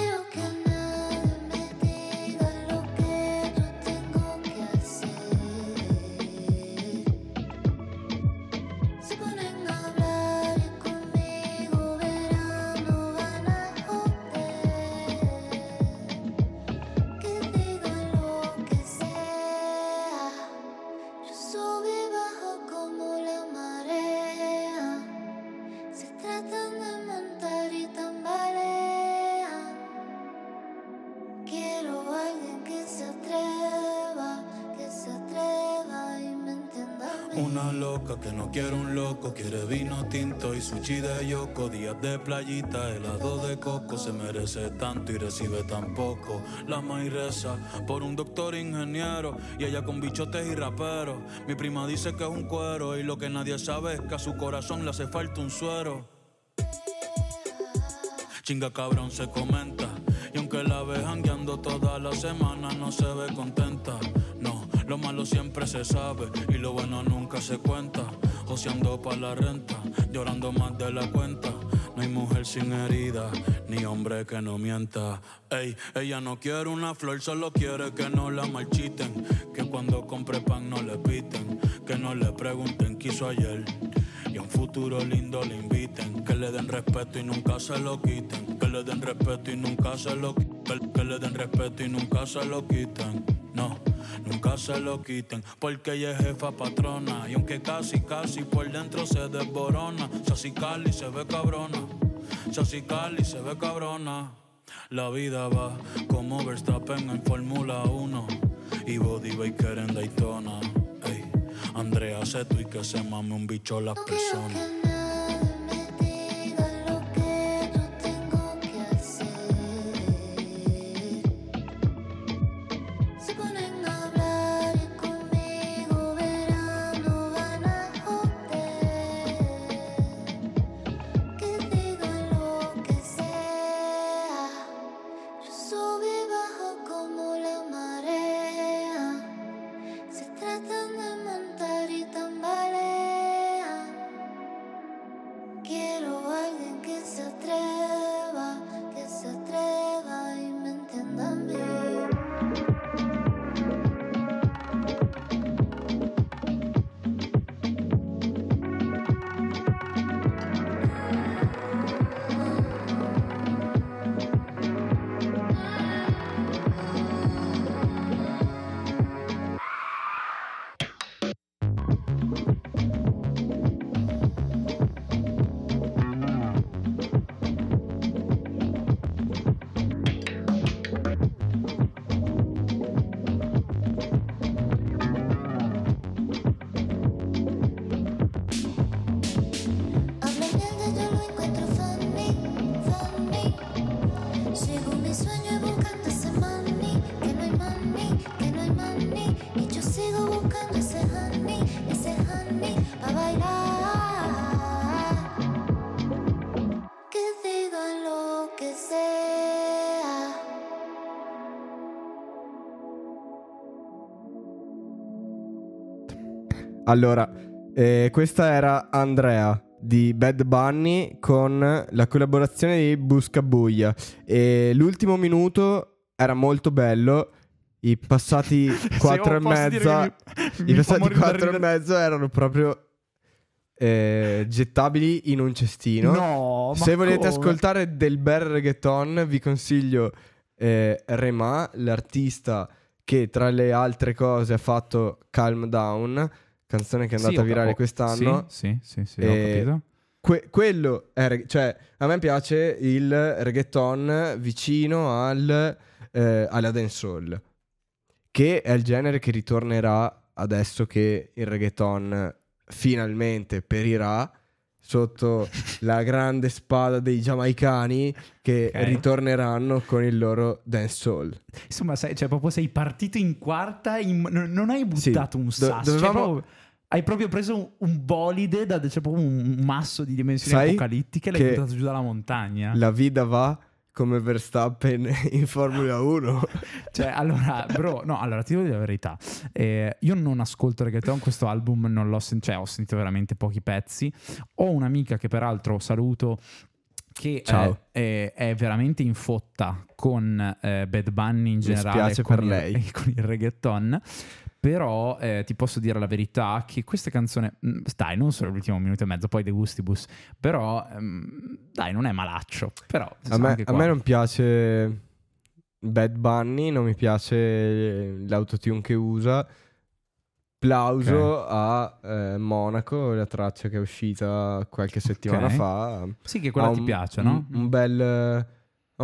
Quiere vino tinto y sushi de yoko. Días de playita, helado de coco, se merece tanto y recibe tan poco. La maíz reza por un doctor ingeniero y ella con bichotes y raperos. Mi prima dice que es un cuero y lo que nadie sabe es que a su corazón le hace falta un suero. Chinga cabrón se comenta. Y aunque la ve jangueando toda la semana, no se ve contenta. No, lo malo siempre se sabe y lo bueno nunca se cuenta. Joseando pa' la renta, llorando más de la cuenta. No hay mujer sin herida, ni hombre que no mienta. Ey, ella no quiere una flor, solo quiere que no la marchiten. Que cuando compre pan no le piten. Que no le pregunten qué hizo ayer. Futuro lindo le inviten. Que le den respeto y nunca se lo quiten. Que le den respeto y nunca se lo que, que le den respeto y nunca se lo quiten. No, nunca se lo quiten. Porque ella es jefa patrona. Y aunque casi, casi por dentro se desborona. Sassy Cali se ve cabrona. Sassy Cali se ve cabrona. La vida va como Verstappen en Fórmula 1 y Body Baker en Daytona. Andrea Seto y que se mame un bicho las personas. Allora, eh, questa era Andrea di Bad Bunny con la collaborazione di Buscabuia. E l'ultimo minuto era molto bello. I passati quattro e posso dire mezza. mi- I passati morire da quattro e ridere. mezzo erano proprio eh, gettabili in un cestino. No, Se volete come? ascoltare del bel reggaeton, vi consiglio eh, Rema, l'artista che tra le altre cose ha fatto Calm Down, canzone che è Sì, andata ho- virale ho- quest'anno. Sì, sì, sì, sì, ho E capito. que- quello è reg- cioè a me piace il reggaeton vicino al eh, alla dancehall, che è il genere che ritornerà adesso che il reggaeton finalmente perirà sotto la grande spada dei giamaicani che Ok. ritorneranno con il loro dancehall. Insomma, sei, cioè, proprio sei partito in quarta, in- non, hai Sì, buttato un do- sasso. cioè, dovevamo- proprio- hai proprio preso un, un bolide, da, cioè, proprio un masso di dimensioni Sai apocalittiche e l'hai buttato giù dalla montagna. La vita va come Verstappen in Formula 1. Cioè, allora, bro, no, allora ti devo dire la verità. Eh, io non ascolto reggaeton, questo album non l'ho sentito, cioè ho sentito veramente pochi pezzi. Ho un'amica che peraltro saluto che eh, è, è veramente in fotta con eh, Bad Bunny in Mi generale con il- lei. con il reggaeton. Però eh, ti posso dire la verità che questa canzone, mm, dai, non solo l'ultimo minuto e mezzo, poi De Gustibus, però ehm, dai, non è malaccio. Però A me, a me non piace Bad Bunny, non mi piace l'autotune che usa. Plauso a eh, Monaco, la traccia che è uscita qualche settimana Ok. fa. Sì, che quella Ha ti un- piace, no? Un, un bel, ha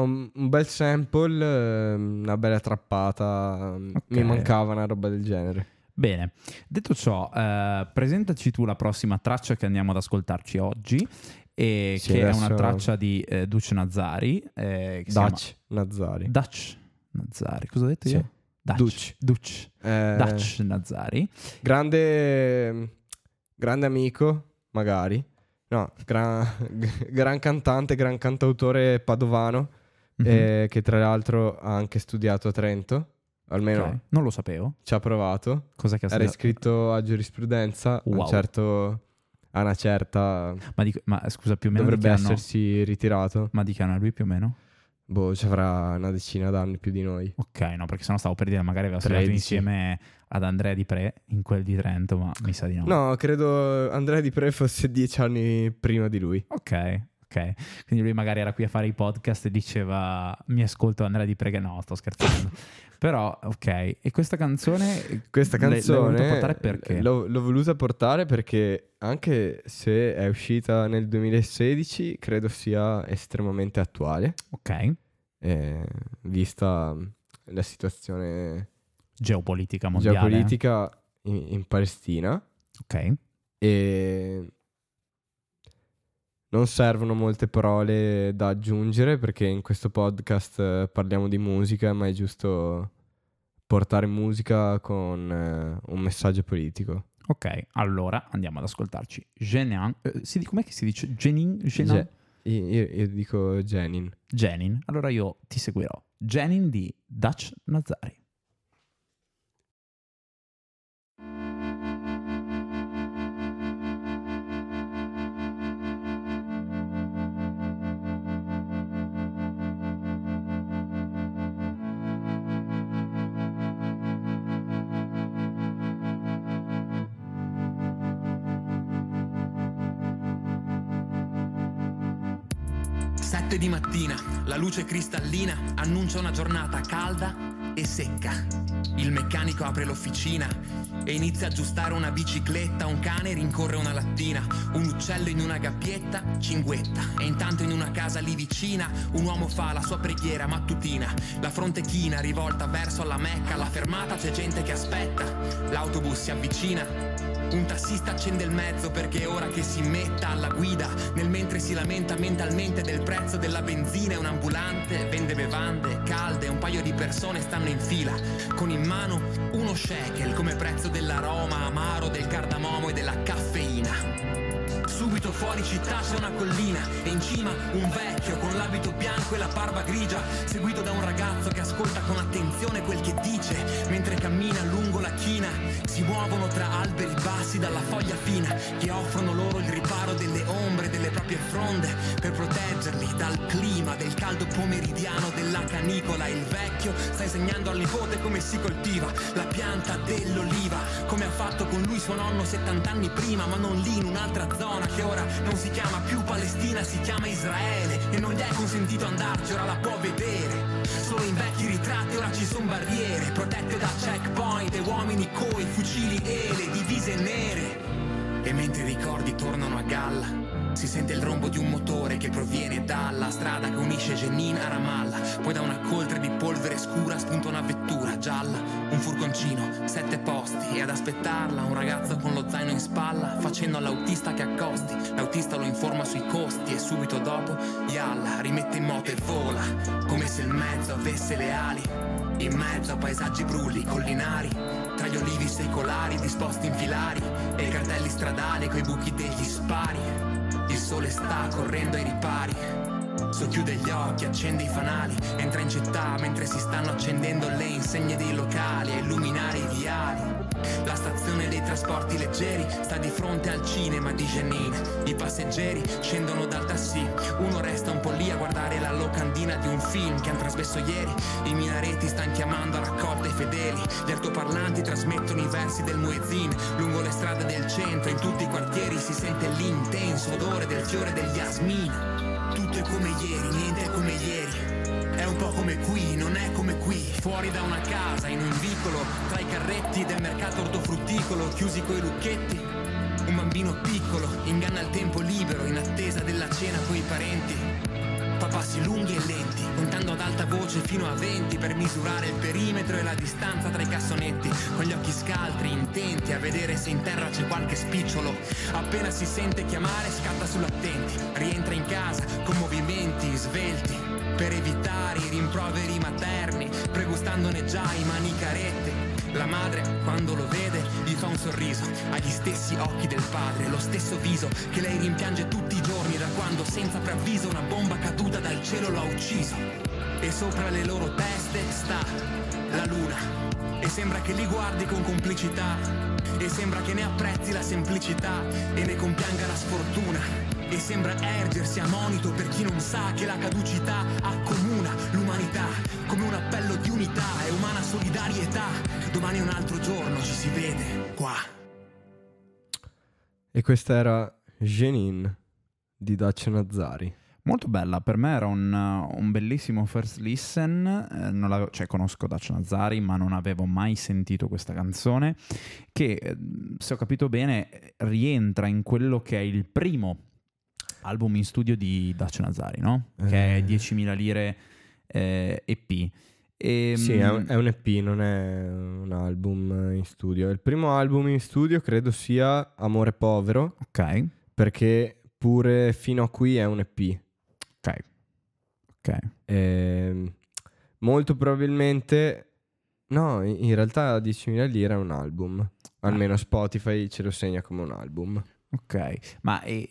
un, un bel sample, eh, una bella trappata. Ok. Mi mancava una roba del genere. Bene, detto ciò, eh, presentaci tu la prossima traccia che andiamo ad ascoltarci oggi, e Sì, che è una traccia di eh, Duce Nazzari. eh, Dutch Nazzari. Dutch Nazzari, cosa ho detto Sì. io? Dutch. Dutch. Eh, Dutch Nazzari. Grande, grande amico, magari. No, gran, gran cantante, gran cantautore padovano, Mhm. eh, che tra l'altro ha anche studiato a Trento. Almeno Ok, Non lo sapevo. ci ha provato. Cos'è che ha Era studiato? iscritto a giurisprudenza. a un Wow. certo, a una certa Ma, di- ma, scusa, più o meno dovrebbe essersi ritirato. Ma di che anno è lui più o meno? Boh, ci avrà una decina d'anni più di noi. Ok, no, perché sennò stavo per dire magari aveva studiato 13. insieme ad Andrea Di Pre in quel di Trento, ma mi sa di no. No, credo Andrea Di Pre fosse dieci anni prima di lui. Ok, ok. Quindi lui magari era qui a fare i podcast e diceva mi ascolto Andrea Di Pre che no, sto scherzando. Però, ok. E questa canzone... Questa canzone voluta portare perché? L'ho, l'ho voluta portare perché anche se è uscita nel 2016, credo sia estremamente attuale, Ok. eh, vista la situazione Geopolitica mondiale. geopolitica in, in Palestina. Ok. E non servono molte parole da aggiungere perché in questo podcast eh, parliamo di musica, ma è giusto portare musica con eh, un messaggio politico. Ok, allora andiamo ad ascoltarci. Genin. eh, com'è che si dice? Genin? Genin? Ge- io, io- dico Jenin. Jenin. Allora io ti seguirò. Jenin di Dutch Nazari. Di mattina, la luce cristallina annuncia una giornata calda e secca. Il meccanico apre l'officina e inizia a aggiustare una bicicletta, un cane rincorre una lattina, un uccello in una gabbietta cinguetta. E intanto in una casa lì vicina un uomo fa la sua preghiera mattutina, la fronte china rivolta verso la Mecca, alla fermata c'è gente che aspetta, l'autobus si avvicina un tassista accende il mezzo perché è ora che si metta alla guida. Nel mentre si lamenta mentalmente del prezzo della benzina E un ambulante vende bevande calde Un paio di persone stanno in fila. Con in mano uno shekel come prezzo dell'aroma amaro Del cardamomo e della caffeina Subito fuori città c'è una collina e in cima un vecchio con l'abito bianco e la barba grigia, seguito da un ragazzo che ascolta con attenzione quel che dice, mentre cammina lungo la china. Si muovono tra alberi bassi dalla foglia fina che offrono loro il riparo delle ombre delle proprie fronde per proteggerli dal clima del caldo pomeridiano della canicola. Il vecchio sta insegnando al nipote come si coltiva la pianta dell'oliva, come ha fatto con lui suo nonno 70 anni prima, ma non lì in un'altra zona che ora non si chiama più Palestina, si chiama Israele e non gli è consentito andarci, ora la può vedere. Solo in vecchi ritratti ora ci sono barriere, protette da checkpoint e uomini coi fucili e le divise nere. E mentre i ricordi tornano a galla, si sente il rombo di un motore che proviene dalla strada che unisce Jenin a Ramallah. Poi da una coltre di polvere scura spunta una vettura gialla, un furgoncino, sette posti e ad aspettarla un ragazzo con lo zaino in spalla, facendo all'autista che accosti. L'autista lo informa sui costi e subito dopo Yalla rimette in moto e vola, come se il mezzo avesse le ali. In mezzo a paesaggi brulli, collinari, tra gli olivi secolari disposti in filari e i cartelli stradali coi buchi degli spari. Sole sta correndo ai ripari. Socchiude gli occhi, accende i fanali, entra in città mentre si stanno accendendo le insegne dei locali a illuminare i viali. La stazione dei trasporti leggeri sta di fronte al cinema di Jenin. I passeggeri scendono dal taxi, uno resta un po' lì a guardare la locandina di un film che hanno trasmesso ieri. I minareti stanno chiamando a raccolta i fedeli, gli altoparlanti trasmettono i versi del muezzin. Lungo le strade del centro, in tutti i quartieri si sente l'intenso odore del fiore degli yasmin. Tutto è come ieri, niente è come ieri. È un po' come qui, non è come qui. Fuori da una casa, in un vicolo, tra i carretti del mercato ortofrutticolo, chiusi coi lucchetti. Un bambino piccolo inganna il tempo libero in attesa della cena coi parenti. fa passi lunghi e lenti, contando ad alta voce fino a 20 per misurare il perimetro e la distanza tra i cassonetti, con gli occhi scaltri, intenti a vedere se in terra c'è qualche spicciolo. Appena si sente chiamare scatta sull'attenti, rientra in casa con movimenti svelti, per evitare i rimproveri materni, pregustandone già i manicarette. La madre, quando lo vede, gli fa un sorriso, ha gli stessi occhi del padre, lo stesso viso che lei rimpiange tutti i giorni da quando senza preavviso una bomba caduta dal cielo l'ha ucciso. E sopra le loro teste sta la luna. E sembra che li guardi con complicità. E sembra che ne apprezzi la semplicità e ne compianga la sfortuna. E sembra ergersi a monito per chi non sa che la caducità accomuna l'umanità come un appello di unità e umana solidarietà. Domani è un altro giorno, ci si vede qua. E questa era Jenin di Dacia Nazzari. Molto bella, per me era un, un bellissimo first listen, eh, cioè conosco Dacia Nazzari ma non avevo mai sentito questa canzone che eh, se ho capito bene rientra in quello che è il primo album in studio di Dacia Nazzari, no? Che è Eh. 10.000 lire eh, EP. E, Sì, è un, è un EP, non è un album in studio. Il primo album in studio credo sia Amore Povero. Ok. Perché pure fino a qui è un EP. Ok. Ok. Ehm, molto probabilmente... No, in in realtà 10.000 lire è un album. Almeno Spotify ce lo segna come un album. Ok, ma eh,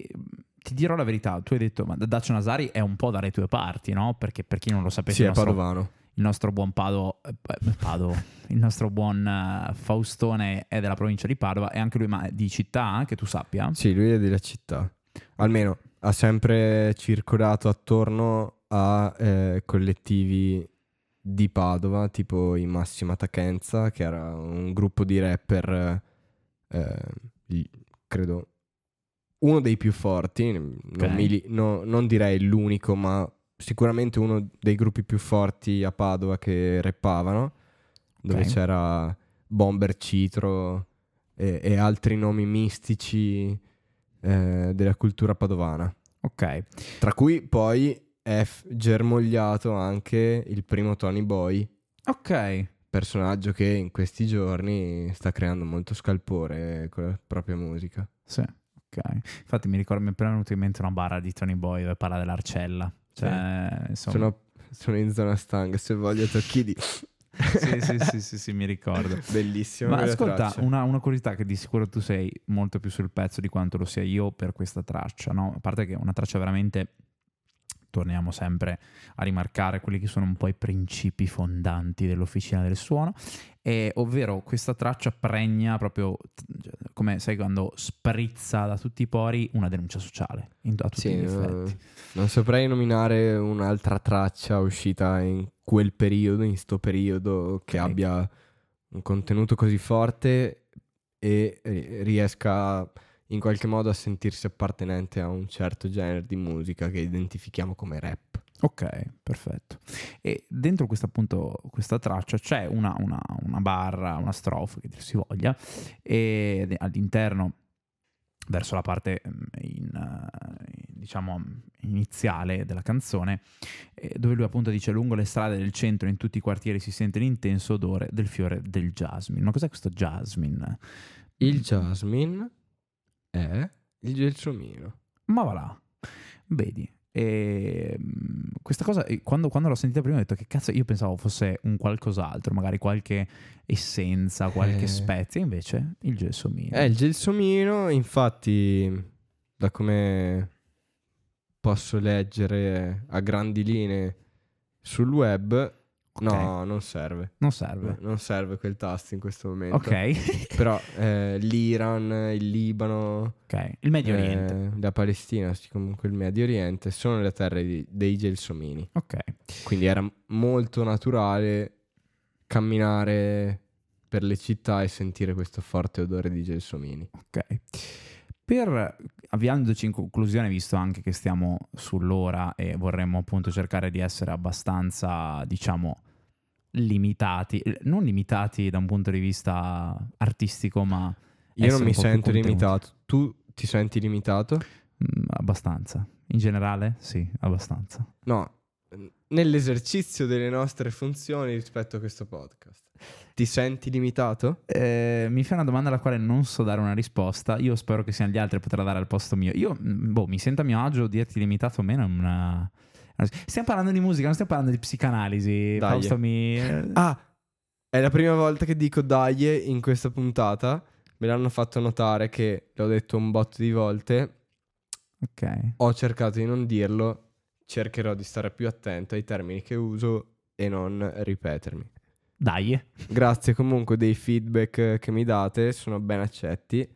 ti dirò la verità, tu hai detto, ma Dacio Nasari è un po' dalle tue parti, no? Perché per chi non lo sapesse, Sì, il è nostro, padovano. il nostro buon Pado, eh, eh, Pado, il nostro buon eh, Faustone è della provincia di Padova e anche lui ma di città, che tu sappia. Sì, lui è della città. Almeno ha sempre circolato attorno a eh, collettivi di Padova, tipo i Massima Takenza, che era un gruppo di rapper, eh, gli- credo, uno dei più forti, non, mi li- no- non direi l'unico, ma sicuramente uno dei gruppi più forti a Padova che rappavano, dove Ok. c'era Bomber Citro e, e altri nomi mistici eh, della cultura padovana. Ok. Tra cui poi è f- germogliato anche il primo Tony Boy. Ok. Personaggio che in questi giorni sta creando molto scalpore con la propria musica. Sì, ok. Infatti mi ricordo, mi è appena venuto in mente una barra di Tony Boy dove parla dell'arcella. Cioè, insomma... Sono, sono in zona stanga, se voglio tocchi di... sì, sì, sì, sì, sì, mi ricordo. Bellissima Ma ascolta, una, una curiosità che di sicuro tu sei molto più sul pezzo di quanto lo sia io per questa traccia, no? A parte che è una traccia veramente, torniamo sempre a rimarcare quelli che sono un po' i principi fondanti dell'officina del suono, e, ovvero questa traccia pregna proprio, come sai quando sprizza da tutti i pori, una denuncia sociale, in, a tutti Sì, gli no, effetti. non saprei nominare un'altra traccia uscita in quel periodo, in sto periodo, che Ok. abbia un contenuto così forte e eh, riesca in qualche modo a sentirsi appartenente a un certo genere di musica che identifichiamo come rap. Ok, perfetto. E dentro questa, appunto, questa traccia c'è una, una- una barra, una strofa che dir si voglia, e all'interno, verso la parte mm, in, eh, diciamo iniziale della canzone, eh, dove lui appunto dice lungo le strade del centro in tutti i quartieri si sente l'intenso odore del fiore del jasmine. Ma cos'è questo jasmine? Il jasmine è il gelsomino. Ma va là, vedi. E, mm, questa cosa, eh, quando, quando l'ho sentita prima, ho detto che cazzo, io pensavo fosse un qualcos'altro, magari qualche essenza, qualche Eh. spezia, invece il gelsomino. È il gelsomino, infatti, da come posso leggere a grandi linee sul web, no, non serve. Non serve. Non serve quel tasto in questo momento. Ok. Però eh, l'Iran, il Libano, Ok, il Medio eh, Oriente. la Palestina, comunque il Medio Oriente, sono le terre di- dei gelsomini. Ok. Quindi era molto naturale camminare per le città e sentire questo forte odore di gelsomini. Ok. Per avviandoci in conclusione, visto anche che stiamo sull'ora e vorremmo appunto cercare di essere abbastanza, diciamo, limitati, non limitati da un punto di vista artistico, ma Io non mi sento limitato. Tu ti senti limitato? Mm, abbastanza. In generale? Sì, abbastanza. No, nell'esercizio delle nostre funzioni rispetto a questo podcast. Ti senti limitato? Eh, mi fai una domanda alla quale non so dare una risposta. Io spero che siano gli altri a poter dare al posto mio. Io, mm, boh, mi sento a mio agio dirti limitato o meno. è Una... Stiamo parlando di musica, non stiamo parlando di psicanalisi. Dai. Fausto mi... eh, Ah, è la prima volta che dico dai in questa puntata. Me l'hanno fatto notare che l'ho detto un botto di volte. Ok. Ho cercato di non dirlo. Cercherò di stare più attento ai termini che uso e non ripetermi. Dai. Grazie comunque dei feedback che mi date, sono ben accetti.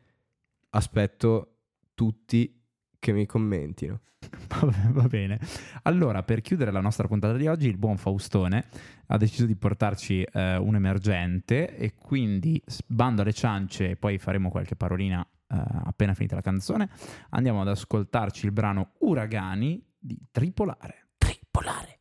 Aspetto tutti che mi commentino. Va bene. Allora, per chiudere la nostra puntata di oggi, il buon Faustone ha deciso di portarci eh, un emergente e quindi bando alle ciance e poi faremo qualche parolina eh, appena finita la canzone. Andiamo ad ascoltarci il brano Uragani di Tripolare. Tripolare.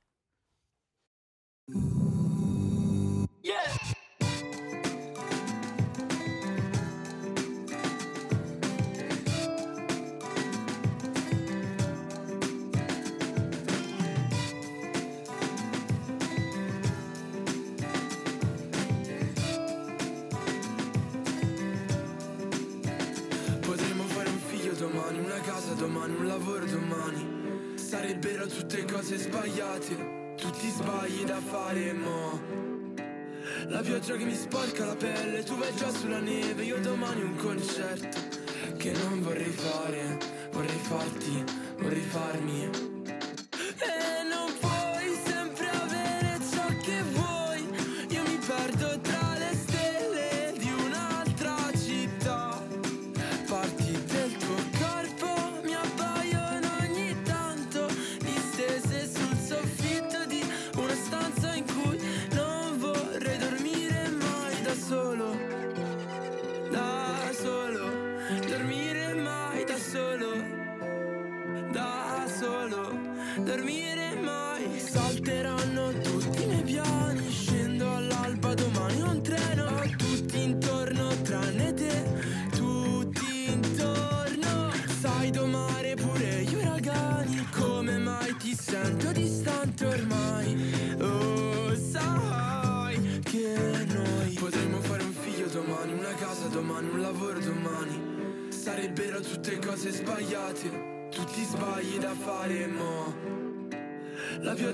Potremmo fare un figlio domani, una casa domani, un lavoro domani. Sarebbero tutte cose sbagliate, tutti sbagli da fare, mo. La pioggia che mi sporca la pelle, tu vai già sulla neve, io domani un concerto che non vorrei fare, vorrei farti, vorrei farmi.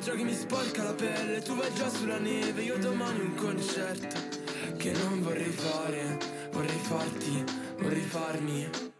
Che mi sporca la pelle, tu vai già sulla neve, io domani un concerto che non vorrei fare, vorrei farti, vorrei farmi.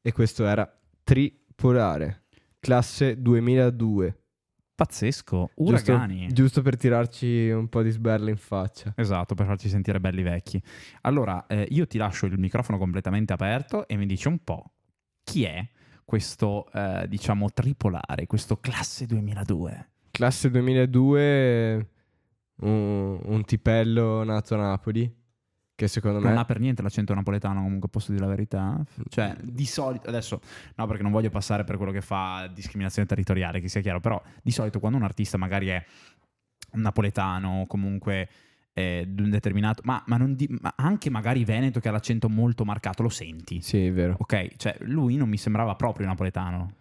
E questo era Tripolare, classe 2002. Pazzesco. Giusto, Uragani. giusto per tirarci un po' di sberla in faccia. Esatto, per farci sentire belli vecchi. Allora, eh, io ti lascio il microfono completamente aperto e mi dici un po' chi è questo, eh, diciamo, tripolare, questo classe 2002? Classe 2002, un, un tipello nato a Napoli, che secondo Non me... ha per niente l'accento napoletano, comunque posso dire la verità. Cioè, di solito, adesso, no, perché non voglio passare per quello che fa discriminazione territoriale, che sia chiaro, però di solito quando un artista magari è napoletano o comunque di un determinato, ma, ma non di- ma anche magari veneto che ha l'accento molto marcato, lo senti. Sì, è vero. Ok, cioè lui non mi sembrava proprio napoletano.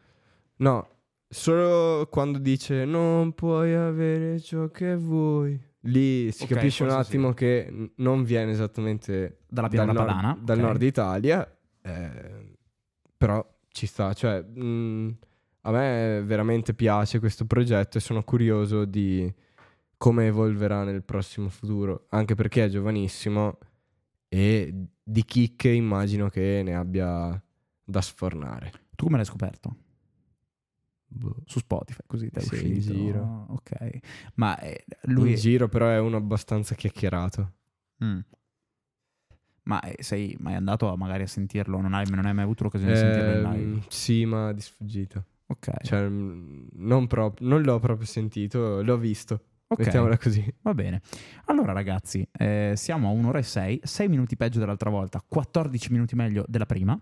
No, solo quando dice non puoi avere ciò che vuoi. Lì si Ok, capisce un attimo che n- non viene esattamente Dalla pianura dal, padana, nord, dal ok. nord Italia, eh, però ci sta. Cioè, mh, a me veramente piace questo progetto e sono curioso di come evolverà nel prossimo futuro, anche perché è giovanissimo e di chicche immagino che ne abbia da sfornare. Tu come l'hai scoperto? Su Spotify, così è Sì, uscito. in giro. Ok. Ma eh, lui... In giro però è uno abbastanza chiacchierato. Mm. Ma eh, sei mai andato a magari a sentirlo? Non hai, non hai mai avuto l'occasione di sentirlo in live? Ehm, sì, ma di sfuggita. Ok. Cioè, mm, non, prop- non l'ho proprio sentito, l'ho visto. Ok. Mettiamola così. Va bene. Allora, ragazzi, eh, siamo a un'ora e sei, 6 minuti peggio dell'altra volta, 14 minuti meglio della prima.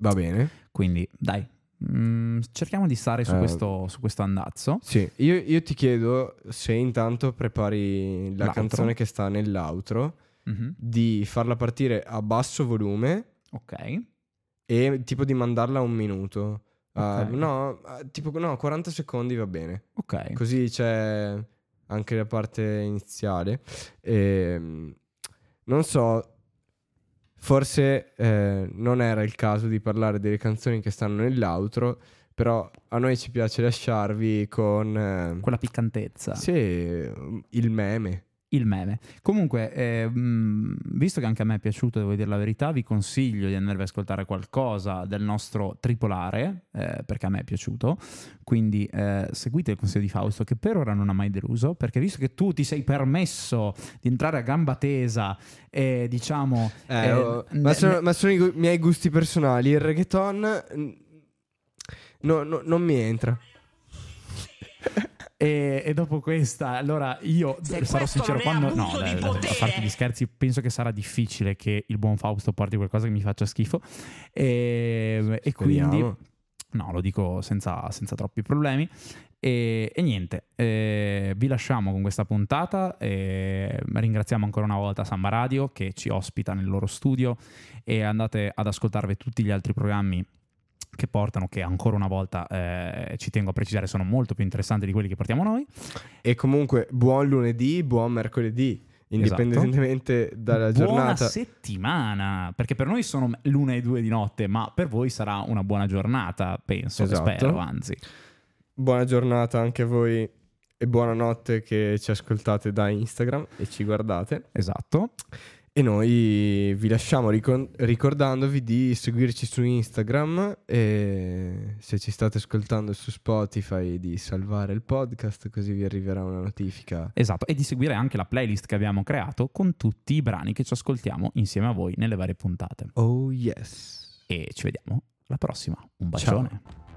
Va bene. Quindi, dai, mm, cerchiamo di stare su, Eh, questo, su questo andazzo. Sì, io, io ti chiedo se intanto prepari la L'outro. canzone che sta nell'outro Mhm. di farla partire a basso volume Ok. e tipo di mandarla a un minuto. Ah, Ok. no, ah, tipo no, 40 secondi va bene. Ok. Così c'è anche la parte iniziale. Ehm, non so, forse eh, non era il caso di parlare delle canzoni che stanno nell'outro, però a noi ci piace lasciarvi con... eh, Quella piccantezza. sì, il meme. Il meme. Comunque, eh, mh, visto che anche a me è piaciuto, devo dire la verità, vi consiglio di andarvi ad ascoltare qualcosa del nostro tripolare, eh, perché a me è piaciuto. Quindi eh, seguite il consiglio di Fausto, che per ora non ha mai deluso, perché visto che tu ti sei permesso di entrare a gamba tesa e diciamo... Eh, eh, oh, ma, sono, ne- ma sono i miei gusti personali. Il reggaeton mm, no- no- non mi entra. E, e dopo questa, allora io sarò sincero, quando no, dai, dai, a parte gli scherzi, penso che sarà difficile che il buon Fausto porti qualcosa che mi faccia schifo. E, e quindi, no, lo dico senza, senza troppi problemi. E, e niente, eh, vi lasciamo con questa puntata. e ringraziamo ancora una volta Samba Radio che ci ospita nel loro studio e andate ad ascoltarvi tutti gli altri programmi che portano, che ancora una volta eh, ci tengo a precisare sono molto più interessanti di quelli che portiamo noi. E comunque buon lunedì, buon mercoledì, indipendentemente dalla Buona giornata. settimana, perché per noi sono l'una e due di notte, ma per voi sarà una buona giornata, penso, Esatto. spero, anzi. Buona giornata anche a voi e buonanotte che ci ascoltate da Instagram e ci guardate. Esatto. E noi vi lasciamo ricon- ricordandovi di seguirci su Instagram e se ci state ascoltando su Spotify di salvare il podcast così vi arriverà una notifica. Esatto, e di seguire anche la playlist che abbiamo creato con tutti i brani che ci ascoltiamo insieme a voi nelle varie puntate. Oh yes. E ci vediamo alla prossima. Un Ciao. bacione.